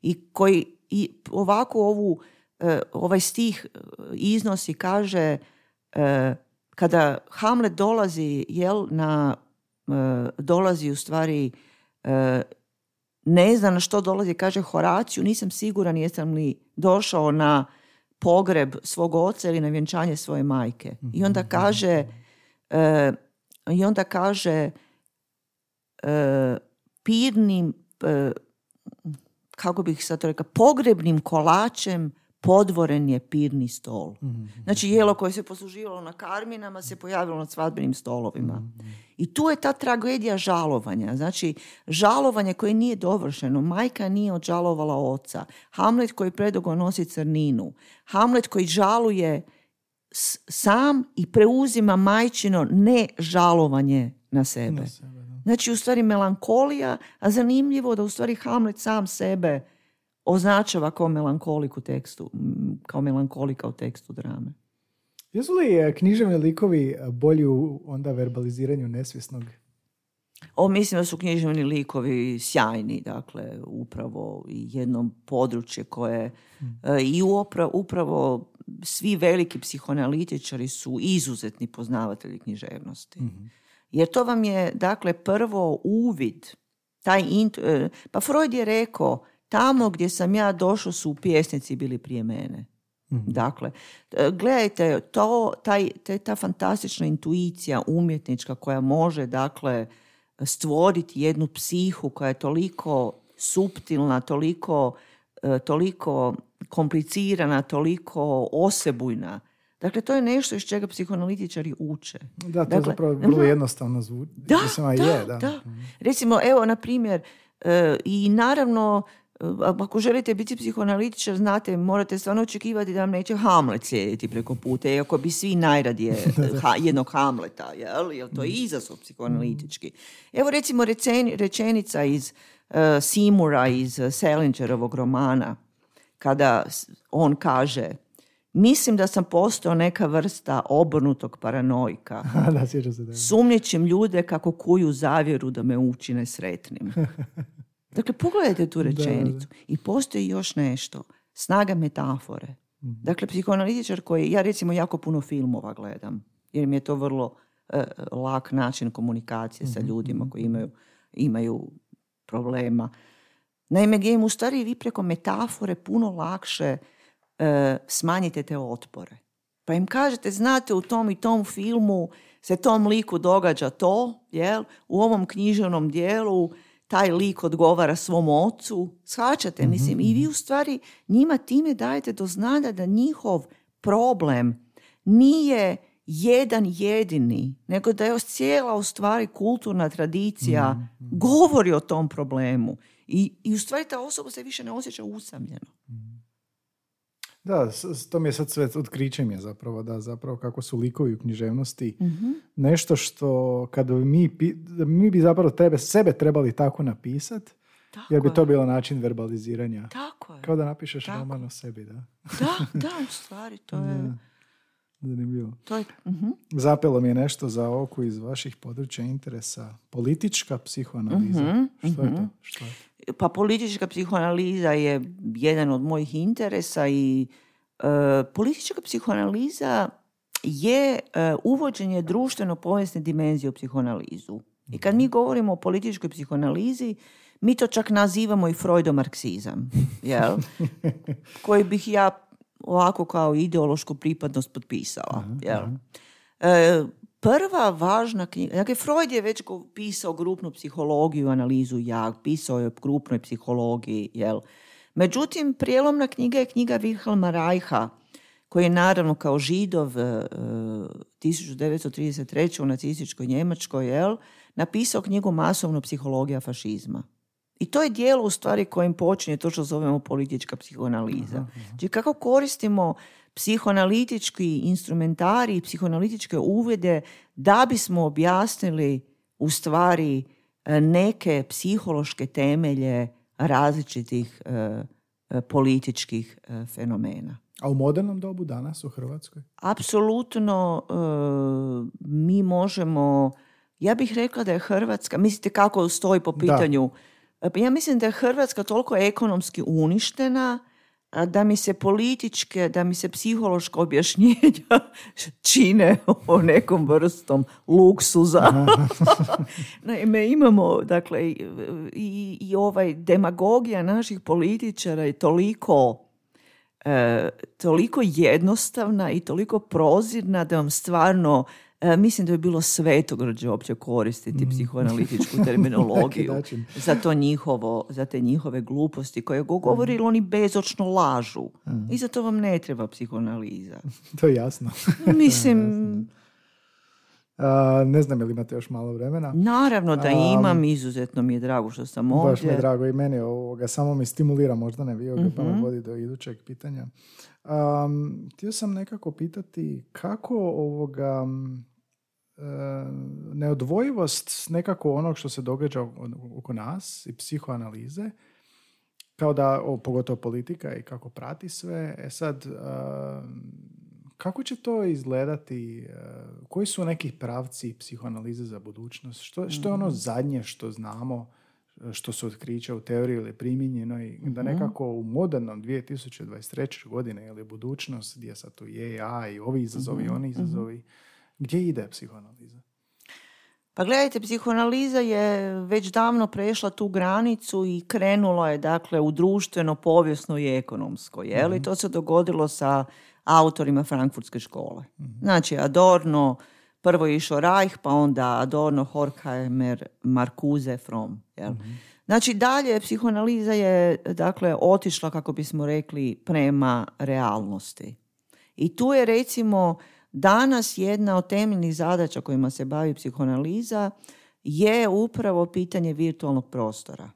I koji i ovako ovu, e, ovaj stih e, iznosi, kaže, e, kada Hamlet dolazi, jel, na, dolazi u stvari, ne zna na što dolazi, kaže Horaciju, nisam siguran jesam li došao na pogreb svog oca ili na vjenčanje svoje majke. I onda kaže, e, i onda kaže, e, pirnim, e, kako bih sad to rekla, pogrebnim kolačem podvoren je pirni stol. Znači jelo koje se posluživalo na karminama se pojavilo na svadbenim stolovima. I tu je ta tragedija žalovanja. Znači, žalovanje koje nije dovršeno. Majka nije odžalovala oca. Hamlet koji predugo nosi crninu. Hamlet koji žaluje s- sam i preuzima majčino ne žalovanje na sebe. Na sebe, da. Znači, u stvari melankolija, a zanimljivo da u stvari Hamlet sam sebe označava kao melankolik u tekstu, kao melankolika u tekstu drame. Jesu li e, književni likovi e, bolji u onda verbaliziranju nesvjesnog? O, mislim da su književni likovi sjajni, dakle, upravo jedno područje koje e, i upra- upravo svi veliki psihoanalitičari su izuzetni poznavatelji književnosti. Jer to vam je, dakle, prvo uvid, taj pa Freud je rekao, tamo gdje sam ja došao su pjesnici bili prije mene. Dakle, e, gledajte, to, taj, ta fantastična intuicija umjetnička koja može, dakle, stvoriti jednu psihu koja je toliko suptilna, toliko, e, toliko komplicirana, toliko osebujna. Dakle, to je nešto iz čega psihoanalitičari uče. Da, to dakle, zapravo vrlo jednostavno zvuči. Da, da, je, da, da. Recimo, evo, na primjer, e, i naravno, ako želite biti psihoanalitičar, znate, morate stvarno očekivati da vam neće Hamlet sjediti preko puta, iako bi svi najradije ha, jednog Hamleta, jel? Jer to je mm. izazov psihoanalitički. Evo recimo rečenica iz uh, Seymoura iz Salingerovog romana, kada on kaže Mislim da sam postao neka vrsta obrnutog paranoika. da, se, ljude kako kuju zavjeru da me učine sretnim. Dakle, pogledajte tu rečenicu. I postoji još nešto. Snaga metafore. Mhm. Dakle, psihoanalitičar koji, ja recimo jako puno filmova gledam, jer mi je to vrlo e, lak način komunikacije sa mhm, ljudima mhm, koji imaju, imaju problema. Naime, gdje im u stvari vi preko metafore puno lakše e, smanjite te otpore. Pa im kažete, znate, u tom i tom filmu se tom liku događa to, jel? U ovom književnom dijelu taj lik odgovara svom ocu. Shvaćate, mm mislim, i vi u stvari njima time dajete do znanja da njihov problem nije jedan jedini, nego da je cijela u stvari kulturna tradicija mhm, mhm. govori o tom problemu. I, I u stvari ta osoba se više ne osjeća usamljeno. Da, to mi je sad sve otkriće mi je zapravo, da, zapravo kako su likovi u književnosti mm nešto što kada mi, mi bi zapravo tebe, sebe trebali tako napisati, jer bi to bilo način verbaliziranja. Tako je. Kao da napišeš tako. roman o sebi, da. Da, da, u stvari, to je... Zanimljivo. To je, uh Zapelo mi je nešto za oku iz vaših područja interesa. Politička psihoanaliza. uh Što je to? Što je to? Pa politička psihoanaliza je jedan od mojih interesa i e, politička psihoanaliza je e, uvođenje društveno povijesne dimenzije u psihoanalizu. I kad mi govorimo o političkoj psihoanalizi, mi to čak nazivamo i freudomarksizam, jel? koji bih ja ovako kao ideološku pripadnost potpisala. Jel? E, prva važna knjiga, dakle Freud je već pisao grupnu psihologiju, analizu ja, pisao je o grupnoj psihologiji, jel? Međutim, prijelomna knjiga je knjiga Wilhelma Reicha, koji je naravno kao židov 1933. E, u nacističkoj Njemačkoj, jel, napisao knjigu Masovno psihologija fašizma. I to je dijelo u stvari kojim počinje to što zovemo politička psihoanaliza. Znači kako koristimo psihoanalitički instrumentari i psihoanalitičke uvjede da bismo objasnili u stvari e, neke psihološke temelje različitih e, e, političkih fenomena. A u modernom dobu danas u Hrvatskoj? Apsolutno mi možemo, ja bih rekla da je Hrvatska, mislite kako stoji po pitanju, ja mislim da je Hrvatska toliko ekonomski uništena da mi se političke, da mi se psihološko objašnjenja čine o nekom vrstom luksuza. Naime, imamo, dakle, i, i ovaj demagogija naših političara je toliko e, toliko jednostavna i toliko prozirna da vam stvarno E, mislim da je bilo svetogrđe uopće koristiti mm. psihoanalitičku terminologiju za to njihovo, za te njihove gluposti koje govori mm. oni bezočno lažu. Mm. I za to vam ne treba psihoanaliza. to je jasno. mislim... ne znam je li imate još malo vremena. Naravno da imam, izuzetno mi je drago što sam ovdje. Baš mi je drago i meni ovoga, samo mi stimulira možda ne vi mm pa me mhm. vodi do idućeg pitanja. Um, htio sam nekako pitati kako ovoga neodvojivost nekako onog što se događa oko nas i psihoanalize, kao da, o, pogotovo politika i kako prati sve, e sad, kako će to izgledati, koji su neki pravci psihoanalize za budućnost, što, što je ono mhm. zadnje što znamo, što su otkrića u teoriji ili primjenjeno i da mhm. nekako u modernom 2023. godine ili budućnost gdje sad tu je AI ovi izazovi, mm oni izazovi, gdje ide psihoanaliza? Pa gledajte, psihoanaliza je već davno prešla tu granicu i krenula je dakle u društveno, povijesno i ekonomsko. Je li? Mhm. To se dogodilo sa autorima Frankfurtske škole. Mhm. Znači Adorno, prvo je išao Reich, pa onda Adorno, Horkheimer, Marcuse, From. Jel? Mhm. Znači dalje psihoanaliza je dakle otišla kako bismo rekli prema realnosti. I tu je recimo danas jedna od temeljnih zadaća kojima se bavi psihoanaliza je upravo pitanje virtualnog prostora.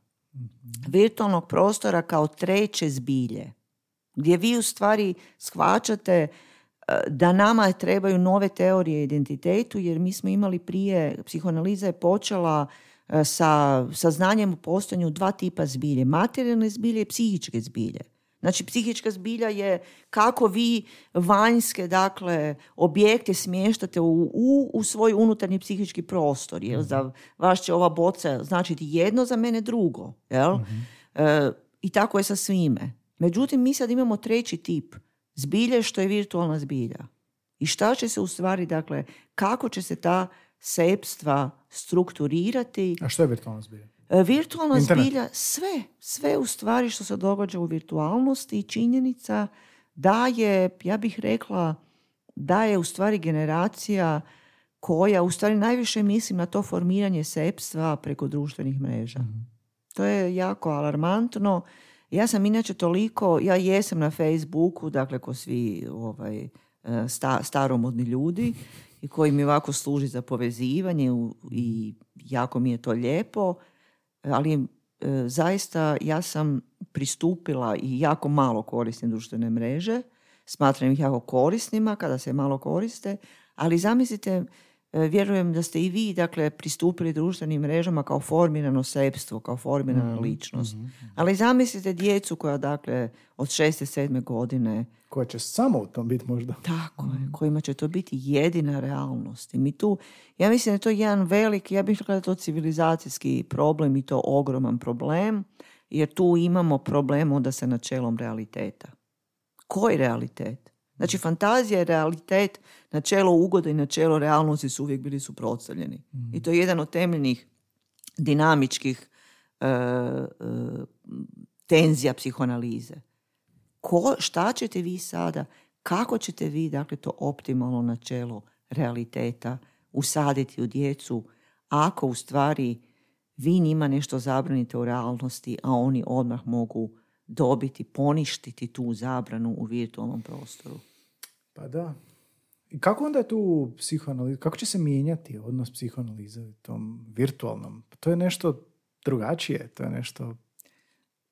Virtualnog prostora kao treće zbilje, gdje vi u stvari shvaćate e, da nama trebaju nove teorije identitetu, jer mi smo imali prije, psihoanaliza je počela e, sa, sa znanjem u postojanju dva tipa zbilje, materijalne zbilje i psihičke zbilje. Znači, psihička zbilja je kako vi vanjske, dakle, objekte smještate u, u, u svoj unutarnji psihički prostor. Jel? Za mhm. vas će ova boca značiti jedno, za mene drugo. Jel? Mhm. E, I tako je sa svime. Međutim, mi sad imamo treći tip zbilje što je virtualna zbilja. I šta će se u stvari, dakle, kako će se ta sepstva strukturirati. A što je virtualna zbilja? E, virtualna zbilja, sve, sve u stvari što se događa u virtualnosti i činjenica da je, ja bih rekla, da je u stvari generacija koja u stvari najviše mislim na to formiranje sepstva preko društvenih mreža. Mhm. To je jako alarmantno. Ja sam inače toliko, ja jesam na Facebooku, dakle ko svi ovaj, e, sta, staromodni ljudi i koji mi ovako služi za povezivanje i jako mi je to lijepo ali e, zaista ja sam pristupila i jako malo koristim društvene mreže, smatram ih jako korisnima kada se malo koriste, ali zamislite, vjerujem da ste i vi dakle, pristupili društvenim mrežama kao formirano sepstvo, kao formirana mm ličnost. Mhm, mhm. Ali zamislite djecu koja dakle od šeste, sedme godine koja će samo u tom biti možda. Tako je, mhm. kojima će to biti jedina realnost. I mi tu, ja mislim da je to jedan velik, ja bih rekla da to civilizacijski problem i to ogroman problem, jer tu imamo problem onda sa načelom realiteta. Koji realitet? Znači, fantazija i realitet, načelo ugode i načelo realnosti su uvijek bili suprotstavljeni. Mhm. I to je jedan od temeljnih dinamičkih uh, tenzija psihoanalize ko, šta ćete vi sada, kako ćete vi dakle, to optimalno načelo realiteta usaditi u djecu ako u stvari vi njima nešto zabranite u realnosti, a oni odmah mogu dobiti, poništiti tu zabranu u virtualnom prostoru. Pa da. I kako onda je tu psihoanaliza, kako će se mijenjati odnos psihoanalize u tom virtualnom? To je nešto drugačije, to je nešto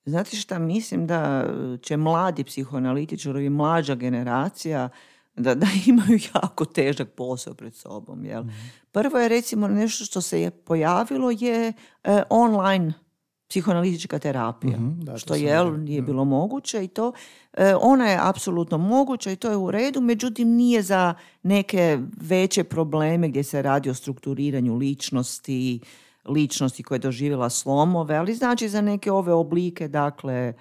Znate šta, mislim da će mladi psihoanalitičari, mlađa generacija, da, da imaju jako težak posao pred sobom. Jel? Mhm. Prvo je recimo nešto što se je pojavilo je e, online psihoanalitička terapija, mm što je nije bilo moguće i to e, ona je apsolutno moguća i to je u redu, međutim nije za neke veće probleme gdje se radi o strukturiranju ličnosti, ličnosti koja je doživjela slomove, ali znači za neke ove oblike, dakle,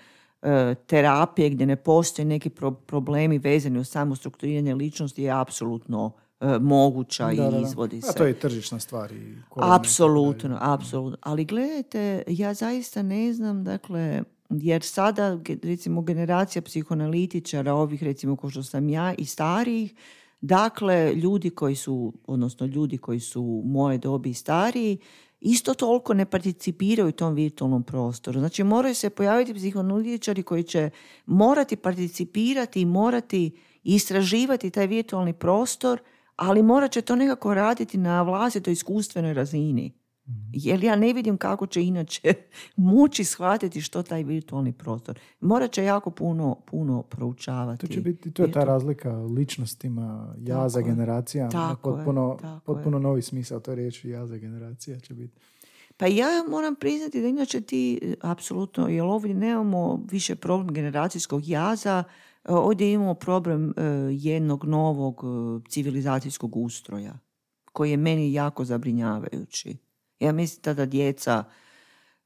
e, terapije gdje ne postoje neki problemi vezani u samo strukturiranje ličnosti je apsolutno e, moguća i izvodi se. A to je tržišna stvar. Apsolutno, apsolutno. Ali gledajte, ja zaista ne znam, dakle, jer sada, recimo, generacija psihoanalitičara, ovih, recimo, kao što sam ja, i starijih, dakle, ljudi koji su, odnosno ljudi koji su moje dobi stariji, isto toliko ne participiraju u tom virtualnom prostoru. Znači moraju se pojaviti psihoanalitičari koji će morati participirati i morati istraživati taj virtualni prostor, ali morat će to nekako raditi na vlastitoj iskustvenoj razini. Mhm. Jer ja ne vidim kako će inače moći shvatiti što taj virtualni prostor. Morat će jako puno, puno proučavati. To, će biti, to je ta razlika ličnostima, jaza generacija. potpuno, potpuno novi smisao to riječi jaza generacija će biti. Pa ja moram priznati da inače ti, apsolutno, jer ovdje nemamo više problem generacijskog jaza, ovdje imamo problem e, jednog novog e, civilizacijskog ustroja koji je meni jako zabrinjavajući. Ja mislim da djeca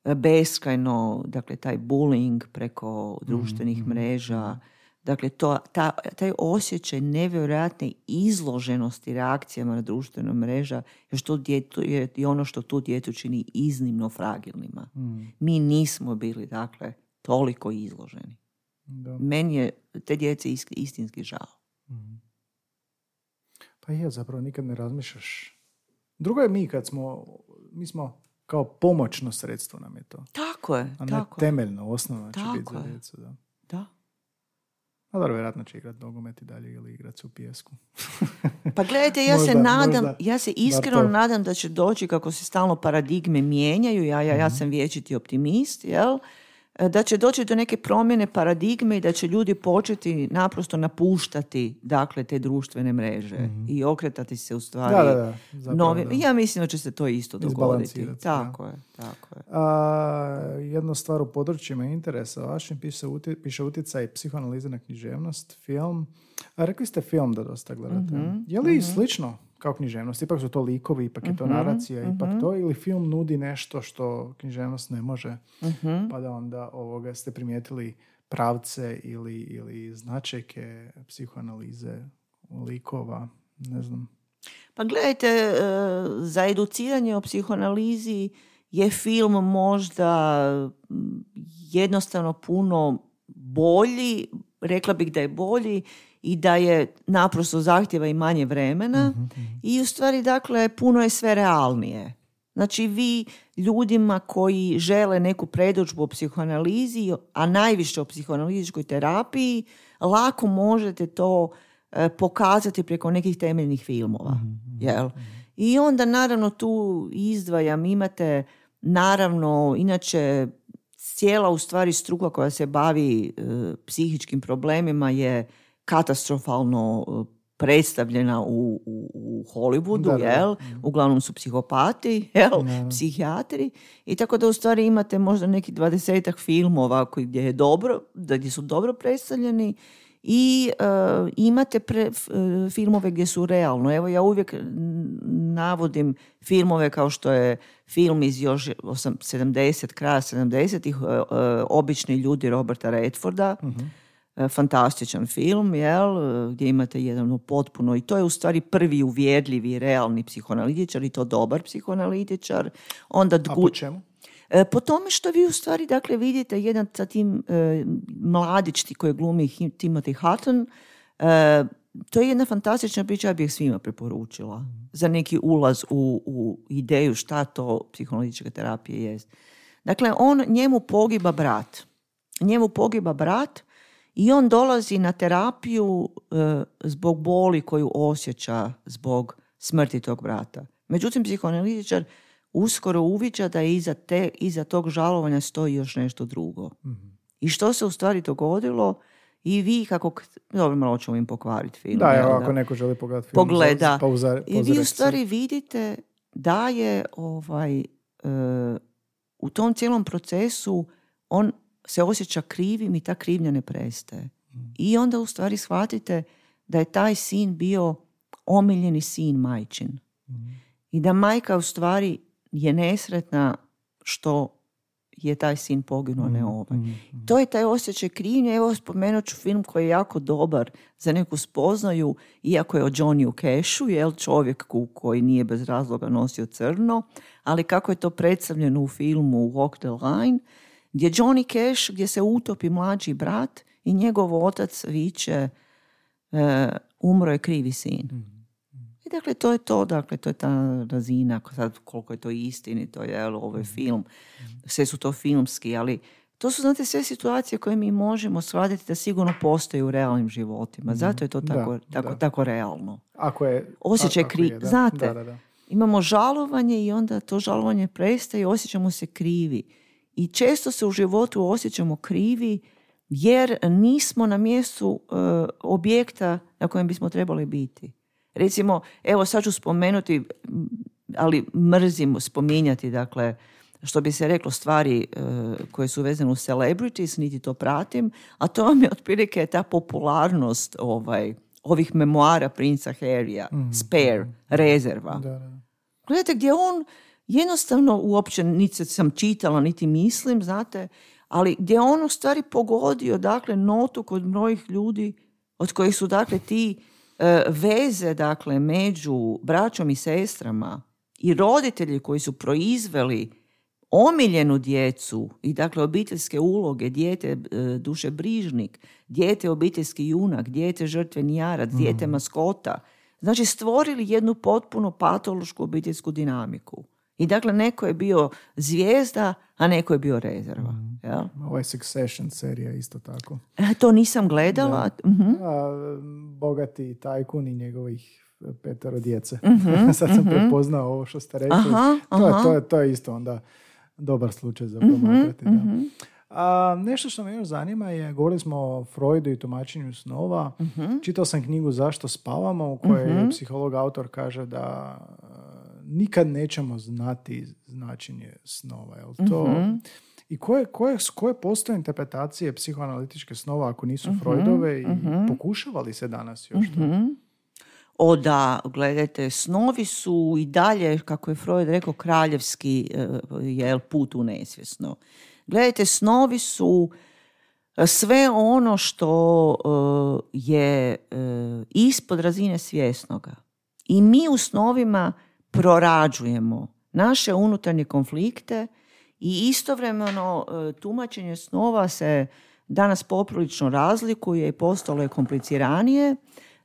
e, beskrajno, dakle taj bullying preko društvenih mm-hmm. mreža, Dakle, to, ta, taj osjećaj nevjerojatne izloženosti reakcijama na društvenom mreža je, što djetu, je i ono što tu djetu čini iznimno fragilnima. Mi nismo bili, dakle, toliko izloženi. Da. Meni je te djece is- istinski žao. Pa je, zapravo nikad ne razmišljaš. Drugo je mi kad smo, mi smo kao pomoćno sredstvo nam je to. Tako je, A ne tako temeljno, osnovno će biti za je. djecu. Da. Da. A dobro, vjerojatno će igrat nogomet i dalje ili igrat se u pijesku. Pa gledajte, ja se Možda- nadam, možda ja se iskreno to. nadam da će doći kako se stalno paradigme mijenjaju, ja, ja, Mhm. ja sam vječiti optimist, jel? E, Da će doći do neke promjene paradigme i da će ljudi početi naprosto napuštati dakle te društvene mreže i okretati se u stvari. Da, da, da. Da. Ja mislim da će se to isto dogoditi. Tako je, tako je. A, jedna stvar u područjima interesa vašim piše, utje, piše utjecaj psihoanalize na književnost, film. A rekli ste film da dosta gledate. Mhm, Je li slično kao književnost? Ipak su to likovi, ipak je to Mhm, naracija, ipak to, ili film nudi nešto što književnost ne može, Mhm. pa da onda ovoga ste primijetili pravce ili, ili značajke psihoanalize likova, ne znam. Pa gledajte, e, za educiranje o psihoanalizi je film možda jednostavno puno bolji, rekla bih da je bolji i da je naprosto zahtjeva i manje vremena i u stvari dakle puno je sve realnije. Znači vi ljudima koji žele neku predođbu o psihoanalizi, a najviše o psihoanalizičkoj terapiji, lako možete to e, pokazati preko nekih temeljnih filmova. Jel? I onda naravno tu izdvajam, imate naravno, inače cijela u stvari struka koja se bavi e, psihičkim problemima je katastrofalno e, predstavljena u, u, u Hollywoodu, Da, da, da. jel? Uglavnom su psihopati, jel? Psihijatri. I tako da u stvari imate možda neki dvadesetak filmova koji gdje je dobro, da gdje su dobro predstavljeni i e, imate pre- f- e, filmove gdje su realno. Evo ja uvijek navodim filmove kao što je film iz još osam- 70, kraja 70-ih, e, e, Obični ljudi Roberta Redforda, E, fantastičan film, jel, e, gdje imate jedan potpuno, i to je u stvari prvi uvjerljivi, realni psihoanalitičar i to dobar psihoanalitičar. Onda A Dgu- po čemu? E, Po tome što vi u stvari dakle vidite jedan sa tim e, mladić koji glumi Timothy Hutton, e, to je jedna fantastična priča, ja bih svima preporučila za neki ulaz u, u ideju šta to psihoanalitička terapija jest. Dakle, on, njemu pogiba brat. Njemu pogiba brat i on dolazi na terapiju e, zbog boli koju osjeća zbog smrti tog brata. Međutim, psihoanalitičar uskoro uviđa da je iza, te, iza tog žalovanja stoji još nešto drugo. I što se u stvari dogodilo i vi kako... Dobro, malo ćemo im pokvariti film. Da, evo, ako neko želi pogledati film, pogleda. pauza- I vi u stvari vidite da je ovaj, e, u tom cijelom procesu on se osjeća krivim i ta krivnja ne prestaje. I onda u stvari shvatite da je taj sin bio omiljeni sin majčin. I da majka u stvari je nesretna što je taj sin poginuo, ne ovaj. To je taj osjećaj krivnje. Evo spomenut ću film koji je jako dobar za neku spoznaju, iako je o Johnny Cashu, jel čovjeku koji nije bez razloga nosio crno, ali kako je to predstavljeno u filmu Walk the Line, gdje Johnny Cash, gdje se utopi mlađi brat i njegov otac viče e, umro je krivi sin. I dakle, to je to, dakle, to je ta razina, sad koliko je to istinito, jel, ovo je film, sve su to filmski, ali to su, znate, sve situacije koje mi možemo shvatiti da sigurno postoje u realnim životima. Zato je to Da, tako, tako, da. tako realno. Ako je... Osjećaj ako kri- je, da. znate. Da, da, da. Imamo žalovanje i onda to žalovanje prestaje i osjećamo se krivi. I često se u životu osjećamo krivi jer nismo na mjestu e, objekta na kojem bismo trebali biti. Recimo, evo sad ću spomenuti, ali mrzim spominjati, dakle, što bi se reklo stvari e, koje su vezane u celebrities, niti to pratim, a to vam je otprilike ta popularnost ovaj, ovih memoara princa Harrya, spare, rezerva. Da, da. Gledajte gdje on jednostavno uopće niti sam čitala, niti mislim, znate, ali gdje on u stvari pogodio dakle notu kod mnogih ljudi od kojih su dakle ti e, veze dakle među braćom i sestrama i roditelji koji su proizveli omiljenu djecu i dakle obiteljske uloge, dijete e, duše brižnik, dijete obiteljski junak, dijete žrtveni jarac, dijete mhm. maskota. Znači stvorili jednu potpuno patološku obiteljsku dinamiku. I dakle, neko je bio zvijezda, a neko je bio rezerva. Mm. Ja? Ovaj Succession serija isto tako. E, to nisam gledala. Mhm. A, bogati tajkun i njegovih petero djece. mm Sad sam prepoznao ovo što ste rekli. Aha, to, Je, to, je, to je isto onda dobar slučaj za promatrati. Da. A, nešto što me još zanima je, govorili smo o Freudu i tumačenju snova. Čitao sam knjigu Zašto spavamo, u kojoj psiholog autor kaže da nikad nećemo znati značenje snova. Jel to? Mhm. I koje, koje, koje postoje interpretacije psihoanalitičke snova ako nisu uh Freudove i uh pokušavali se danas još to? O da, gledajte, snovi su i dalje, kako je Freud rekao, kraljevski e, jel, put u nesvjesno. Gledajte, snovi su e, sve ono što e, je ispod razine svjesnoga. I mi u snovima prorađujemo naše unutarnje konflikte i istovremeno e, tumačenje snova se danas poprilično razlikuje i postalo je kompliciranije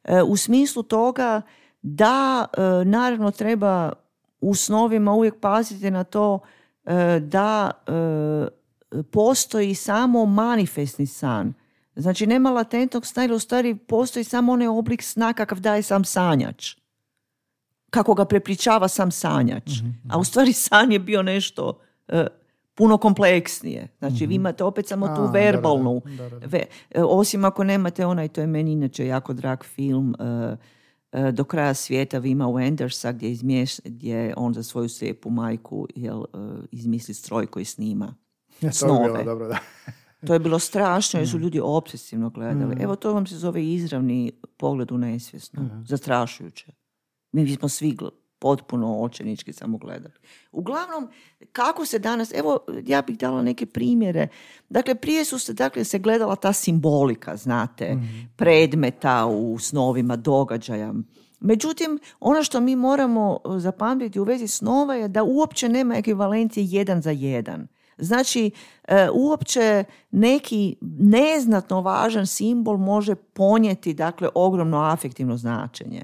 e, u smislu toga da e, naravno treba u snovima uvijek paziti na to da postoji samo manifestni san. Znači nema latentnog sna, ili u stvari postoji samo onaj oblik sna kakav daje sam sanjač kako ga prepričava sam sanjač. Mhm, mhm. A u stvari san je bio nešto e, puno kompleksnije. Znači vi mhm. imate opet samo tu verbalnu. E, osim ako nemate onaj, to je meni inače jako drag film, e, do kraja svijeta Vima Wendersa gdje, izmješ, gdje on za svoju slijepu majku jel, izmisli stroj koji snima ja. To, je bilo, dobro, da. to je bilo strašno jer su ljudi obsesivno gledali. Evo to vam se zove izravni pogled u nesvjesno. Zastrašujuće. Mi smo svi potpuno očenički samo gledali. Uglavnom, kako se danas, evo ja bih dala neke primjere. Dakle, prije su se, dakle, se gledala ta simbolika, znate, mhm. predmeta u snovima, događaja. Međutim, ono što mi moramo e, zapamtiti u vezi snova je da uopće nema ekvivalencije jedan za jedan. Znači, e, uopće neki neznatno važan simbol može ponijeti dakle, ogromno afektivno značenje.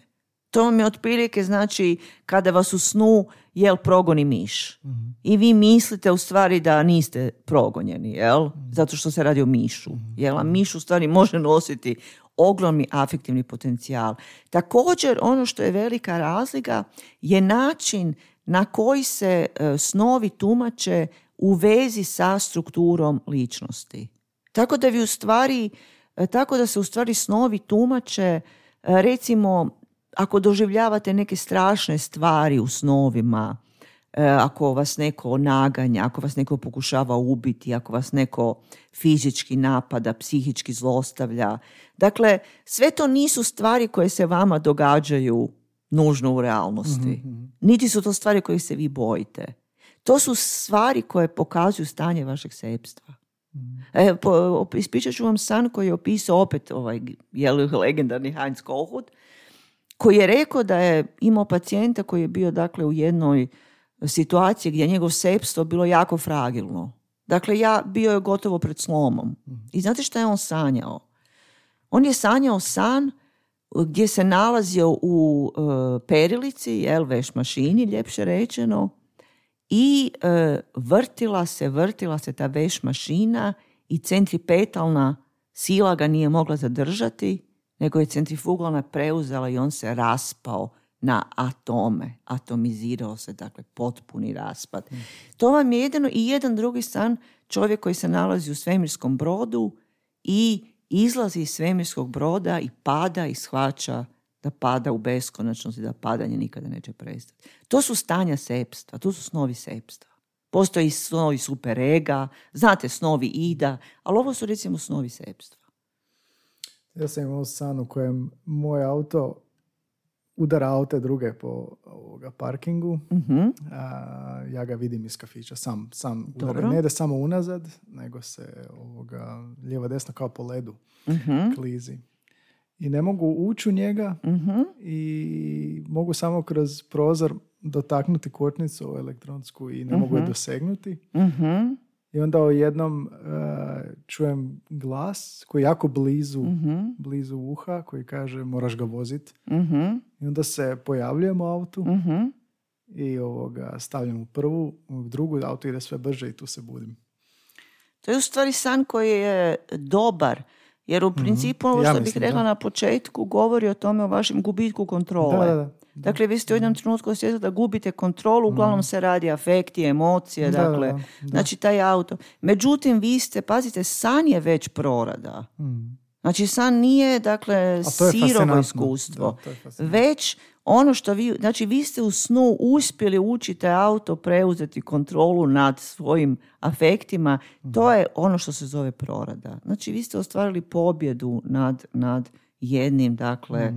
To vam je otprilike znači kada vas u snu jel progoni miš. Mhm. I vi mislite u stvari da niste progonjeni, jel? Mhm. Zato što se radi o mišu. Mhm. Jel? A miš u stvari može nositi ogromni afektivni potencijal. Također ono što je velika razlika je način na koji se e, snovi tumače u vezi sa strukturom ličnosti. Tako da vi u stvari, e, tako da se u stvari snovi tumače e, recimo ako doživljavate neke strašne stvari u snovima, e, ako vas neko naganja, ako vas neko pokušava ubiti, ako vas neko fizički napada, psihički zlostavlja. Dakle, sve to nisu stvari koje se vama događaju nužno u realnosti. Mhm, mhm. Niti su to stvari koje se vi bojite. To su stvari koje pokazuju stanje vašeg sepstva. mm E, ispričat ću vam san koji je opisao opet ovaj je legendarni Heinz Kohut, koji je rekao da je imao pacijenta koji je bio dakle u jednoj situaciji gdje je njegov sepstvo bilo jako fragilno. Dakle, ja bio je gotovo pred slomom. I znate što je on sanjao? On je sanjao san gdje se nalazio u e, perilici, jel, veš mašini, ljepše rečeno, i e, vrtila se, vrtila se ta veš mašina i centripetalna sila ga nije mogla zadržati nego je centrifugalna preuzela i on se raspao na atome, atomizirao se, dakle potpuni raspad. Mm. To vam je jedino i jedan drugi san čovjek koji se nalazi u svemirskom brodu i izlazi iz svemirskog broda i pada i shvaća da pada u beskonačnost i da padanje nikada neće prestati. To su stanja sepstva, to su snovi sepstva. Postoji snovi superega, znate snovi ida, ali ovo su recimo snovi sepstva. Ja sam imao san u kojem moj auto udara aute druge po ovoga parkingu. Mhm. A, ja ga vidim iz kafića, sam, sam udara. Ne ide samo unazad, nego se ovoga, lijevo desno kao po ledu Mhm. klizi. I ne mogu ući u njega Mhm. i mogu samo kroz prozor dotaknuti kočnicu elektronsku i ne mogu je dosegnuti. Mhm. I onda jednom čujem glas koji je jako blizu, Mhm. blizu uha, koji kaže moraš ga vozit. Mhm. I onda se pojavljujem u autu Mhm. i ovoga, stavljam u prvu, u drugu, auto ide sve brže i tu se budim. To je u stvari san koji je dobar. Jer u principu ovo Mhm. Ja što bih mislim, rekla da. na početku govori o tome o vašem gubitku kontrole. Da, da, da. Dakle, vi ste u jednom trenutku osjetili da gubite kontrolu, uglavnom se radi afekti, emocije, Da, da, dakle, da, da. znači taj auto. Međutim, vi ste, pazite, san je već prorada. Mm. Znači, san nije, dakle, sirovo iskustvo. Već ono što vi, znači vi ste u snu uspjeli učite auto preuzeti kontrolu nad svojim afektima, to je ono što se zove prorada. Znači vi ste ostvarili pobjedu nad, nad jednim, dakle, e,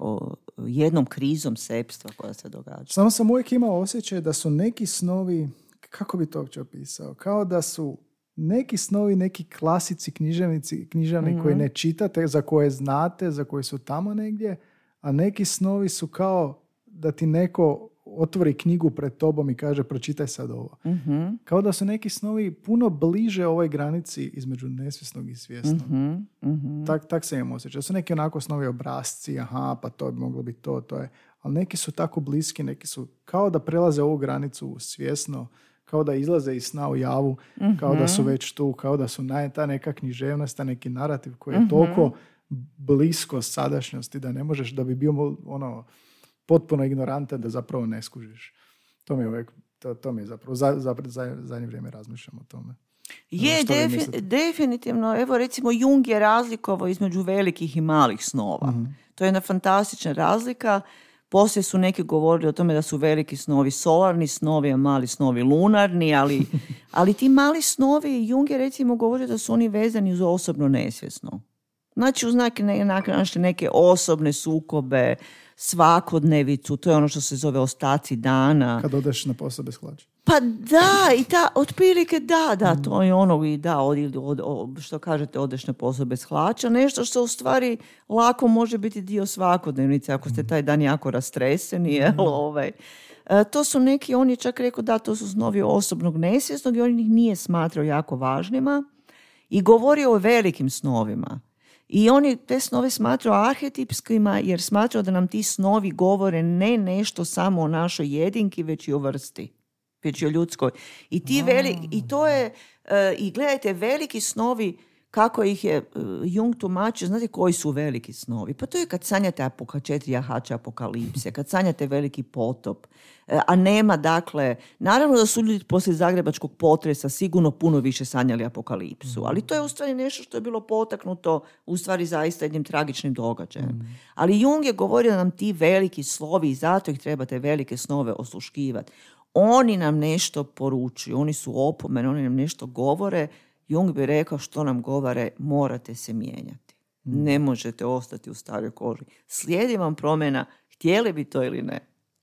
o- jednom krizom sepstva koja se događa. Samo sam uvijek imao osjećaj da su neki snovi, kako bi to uopće opisao, kao da su neki snovi, neki klasici književnici, književni koji ne čitate, za koje znate, za koje su tamo negdje, a neki snovi su kao da ti neko otvori knjigu pred tobom i kaže pročitaj sad ovo. Mhm, Kao da su neki snovi puno bliže ovoj granici između nesvjesnog i svjesnog. mhm, mhm. Tak, tak se imam osjećaj. Da su neki onako snovi obrazci, aha, pa to bi moglo biti to, to je. Ali neki su tako bliski, neki su kao da prelaze ovu granicu svjesno, kao da izlaze iz sna u javu, kao da su već tu, kao da su naj, ta neka književnost, ta neki narativ koji je toliko blisko sadašnjosti da ne možeš, da bi bio ono potpuno ignorantan da zapravo ne skužiš. To mi je uvijek, to, to mi je zapravo, za, za, za, zadnje vrijeme razmišljam o tome. Je, što vi defi- definitivno. Evo recimo Jung je razlikovao između velikih i malih snova. Mhm. To je jedna fantastična razlika. Poslije su neki govorili o tome da su veliki snovi solarni snovi, a mali snovi lunarni, ali, ali ti mali snovi, Jung je recimo govorio da su oni vezani uz osobno nesvjesno. Znači uz neke, ne, neke- neke osobne sukobe, svakodnevicu, to je ono što se zove ostaci dana. Kad odeš na posao bez hlača. Pa da, i ta, otprilike da, da, to je ono i da, od, od, od- što kažete, odeš na posao bez hlača, nešto što u stvari lako može biti dio svakodnevnice, ako ste taj dan jako rastreseni, jel, ovaj. E, to su neki, on je čak rekao da, to su snovi osobnog nesvjesnog i on ih nije smatrao jako važnima i govorio o velikim snovima. I on je te snove smatrao arhetipskima jer smatrao da nam ti snovi govore ne nešto samo o našoj jedinki, već i o vrsti već i o ljudskoj. I, ti veli, i to je, e, i gledajte, veliki snovi, kako ih je e, Jung tumačio, znate koji su veliki snovi? Pa to je kad sanjate apoka, četiri jahača apokalipse, kad sanjate veliki potop, e, a nema dakle, naravno da su ljudi poslije zagrebačkog potresa sigurno puno više sanjali apokalipsu, ali to je u stvari nešto što je bilo potaknuto u stvari zaista jednim tragičnim događajem. Ali Jung je govorio da nam ti veliki slovi i zato ih trebate velike snove osluškivati. Oni nam nešto poručuju, oni su opomene, oni nam nešto govore. Jung bi rekao što nam govore, morate se mijenjati. Ne možete ostati u staroj koži. Slijedi vam promjena, htjeli bi to ili ne.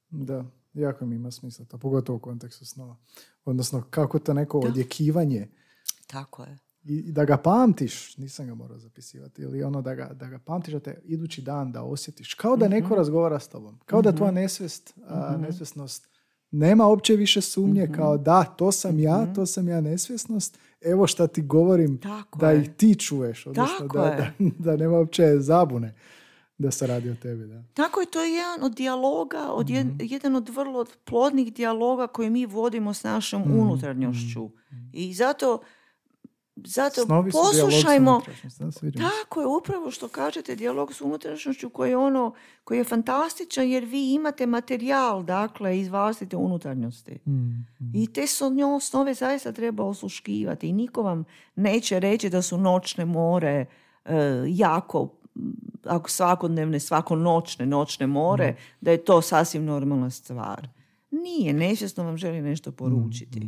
Da, jako mi ima smisla to, pogotovo u kontekstu snova. Odnosno, kako to neko odjekivanje Tako je. i da ga pamtiš, nisam ga morao zapisivati, ili ono da ga, da ga pamtiš, da te idući dan da osjetiš, kao da neko razgovara s tobom, kao da tvoja nesvest, a, nesvesnost nema uopće više sumnje, kao da, to sam ja, to sam ja nesvjesnost, evo šta ti govorim, Tako da je. ih ti čuješ, odnosno Tako da, je. da, da nema uopće zabune da se radi o tebi. Da. Tako je, to je jedan od dijaloga, od jed- Mhm. jedan od vrlo plodnih dijaloga koje mi vodimo s našom Mhm. unutarnjošću. I zato, zato Snovi su poslušajmo, se. Tako je, upravo što kažete, dijalog s unutrašnjošću koji je ono, koji je fantastičan jer vi imate materijal, dakle, iz vlastite unutarnjosti. Mm, I te su njo snove zaista treba osluškivati i niko vam neće reći da su noćne more e, jako ako svakodnevne, svako noćne, noćne more, da je to sasvim normalna stvar. Nije, nesvjesno vam želi nešto poručiti.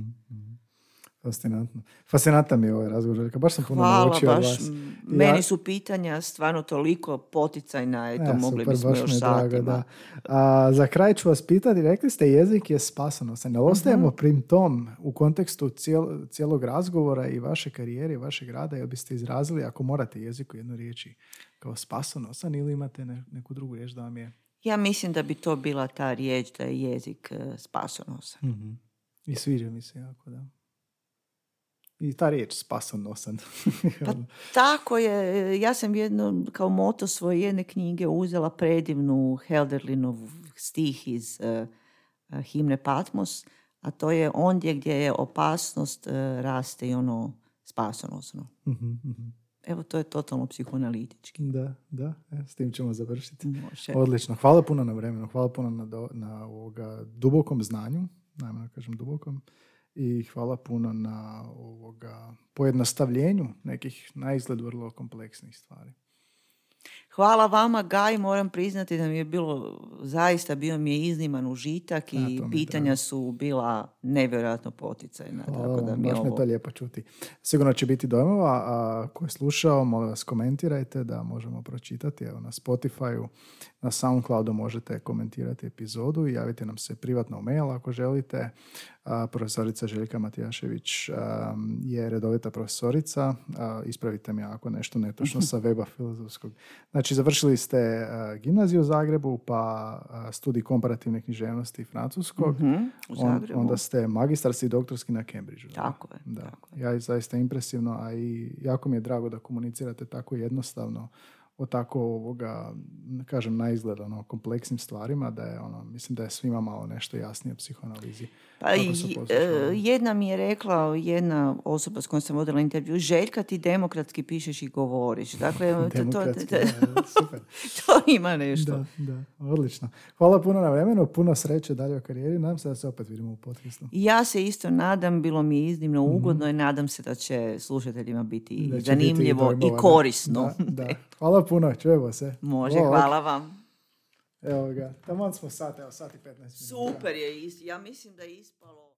Fascinantno. Fascinantan mi je ovaj razgovor, Željka. Baš sam puno Hvala, naučio od vas. Ja- Meni su pitanja stvarno toliko poticajna, eto, Ja, mogli super, bismo baš još satima. da. A, za kraj ću vas pitati, rekli ste jezik je spasonosan. Jel ostajemo Mhm. prim tom u kontekstu cijel- cijelog razgovora i vaše karijere i vašeg rada, jel biste izrazili ako morate jezik u jednoj riječi kao spasonosan ili imate ne- neku drugu riječ da vam je Ja mislim da bi to bila ta riječ da je jezik e, spasonosan. i sviđa mi se jako, da. I ta riječ spasonosan. Pa tako je, ja sam jedno, kao moto svoje jedne knjige uzela predivnu Helderlinov stih iz e, himne Patmos, a to je ondje gdje je opasnost e, raste i ono spasonosno. Mhm, mhm. Evo, to je totalno psihoanalitički. da, da, e, s tim ćemo završiti. Može. Odlično. Hvala puno na vremenu. Hvala puno na, do- na ovoga dubokom znanju, najmanje kažem dubokom. I hvala puno na ovoga pojednostavljenju nekih na izgled vrlo kompleksnih stvari. Hvala vama, Gaj, moram priznati da mi je bilo, zaista bio mi je izniman užitak i pitanja su bila nevjerojatno poticajna. Hvala tako da mi je baš ovo... to lijepo čuti. Sigurno će biti dojmova, a ko je slušao, molim vas komentirajte da možemo pročitati. Evo na Spotify-u, na Soundcloudu možete komentirati epizodu i javite nam se privatno u mail ako želite. A, profesorica Željka Matijašević a, je redovita profesorica. A, ispravite mi ako nešto netočno sa weba filozofskog. Znači, završili ste a, gimnaziju u Zagrebu, pa a, studij komparativne književnosti francuskog. Mhm, u On- Zagrebu. onda ste magistarski i doktorski na Cambridgeu. Tako je, Da. tako Ja je zaista impresivno, a i jako mi je drago da komunicirate tako jednostavno o tako ovoga, kažem, na izgled ono, kompleksnim stvarima, da je ono, mislim da je svima malo nešto jasnije o psihoanalizi. Pa i- e, jedna mi je rekla, jedna osoba s kojom sam vodila intervju, Željka ti demokratski pišeš i govoriš. Dakle, to, to, super. to ima nešto. Da, da, odlično. Hvala puno na vremenu, puno sreće dalje u karijeri. Nadam se da se opet vidimo u podcastu. I Ja se isto nadam, bilo mi je iznimno ugodno i nadam se da će slušateljima biti Mhm. Da će biti zanimljivo i dojmova, da. korisno. Da, da. Hvala puno, čujemo se. Može, Bog. hvala vam. Evo ga, tamo smo sat, evo sat i 15 minuta. Super je, ja mislim da je ispalo...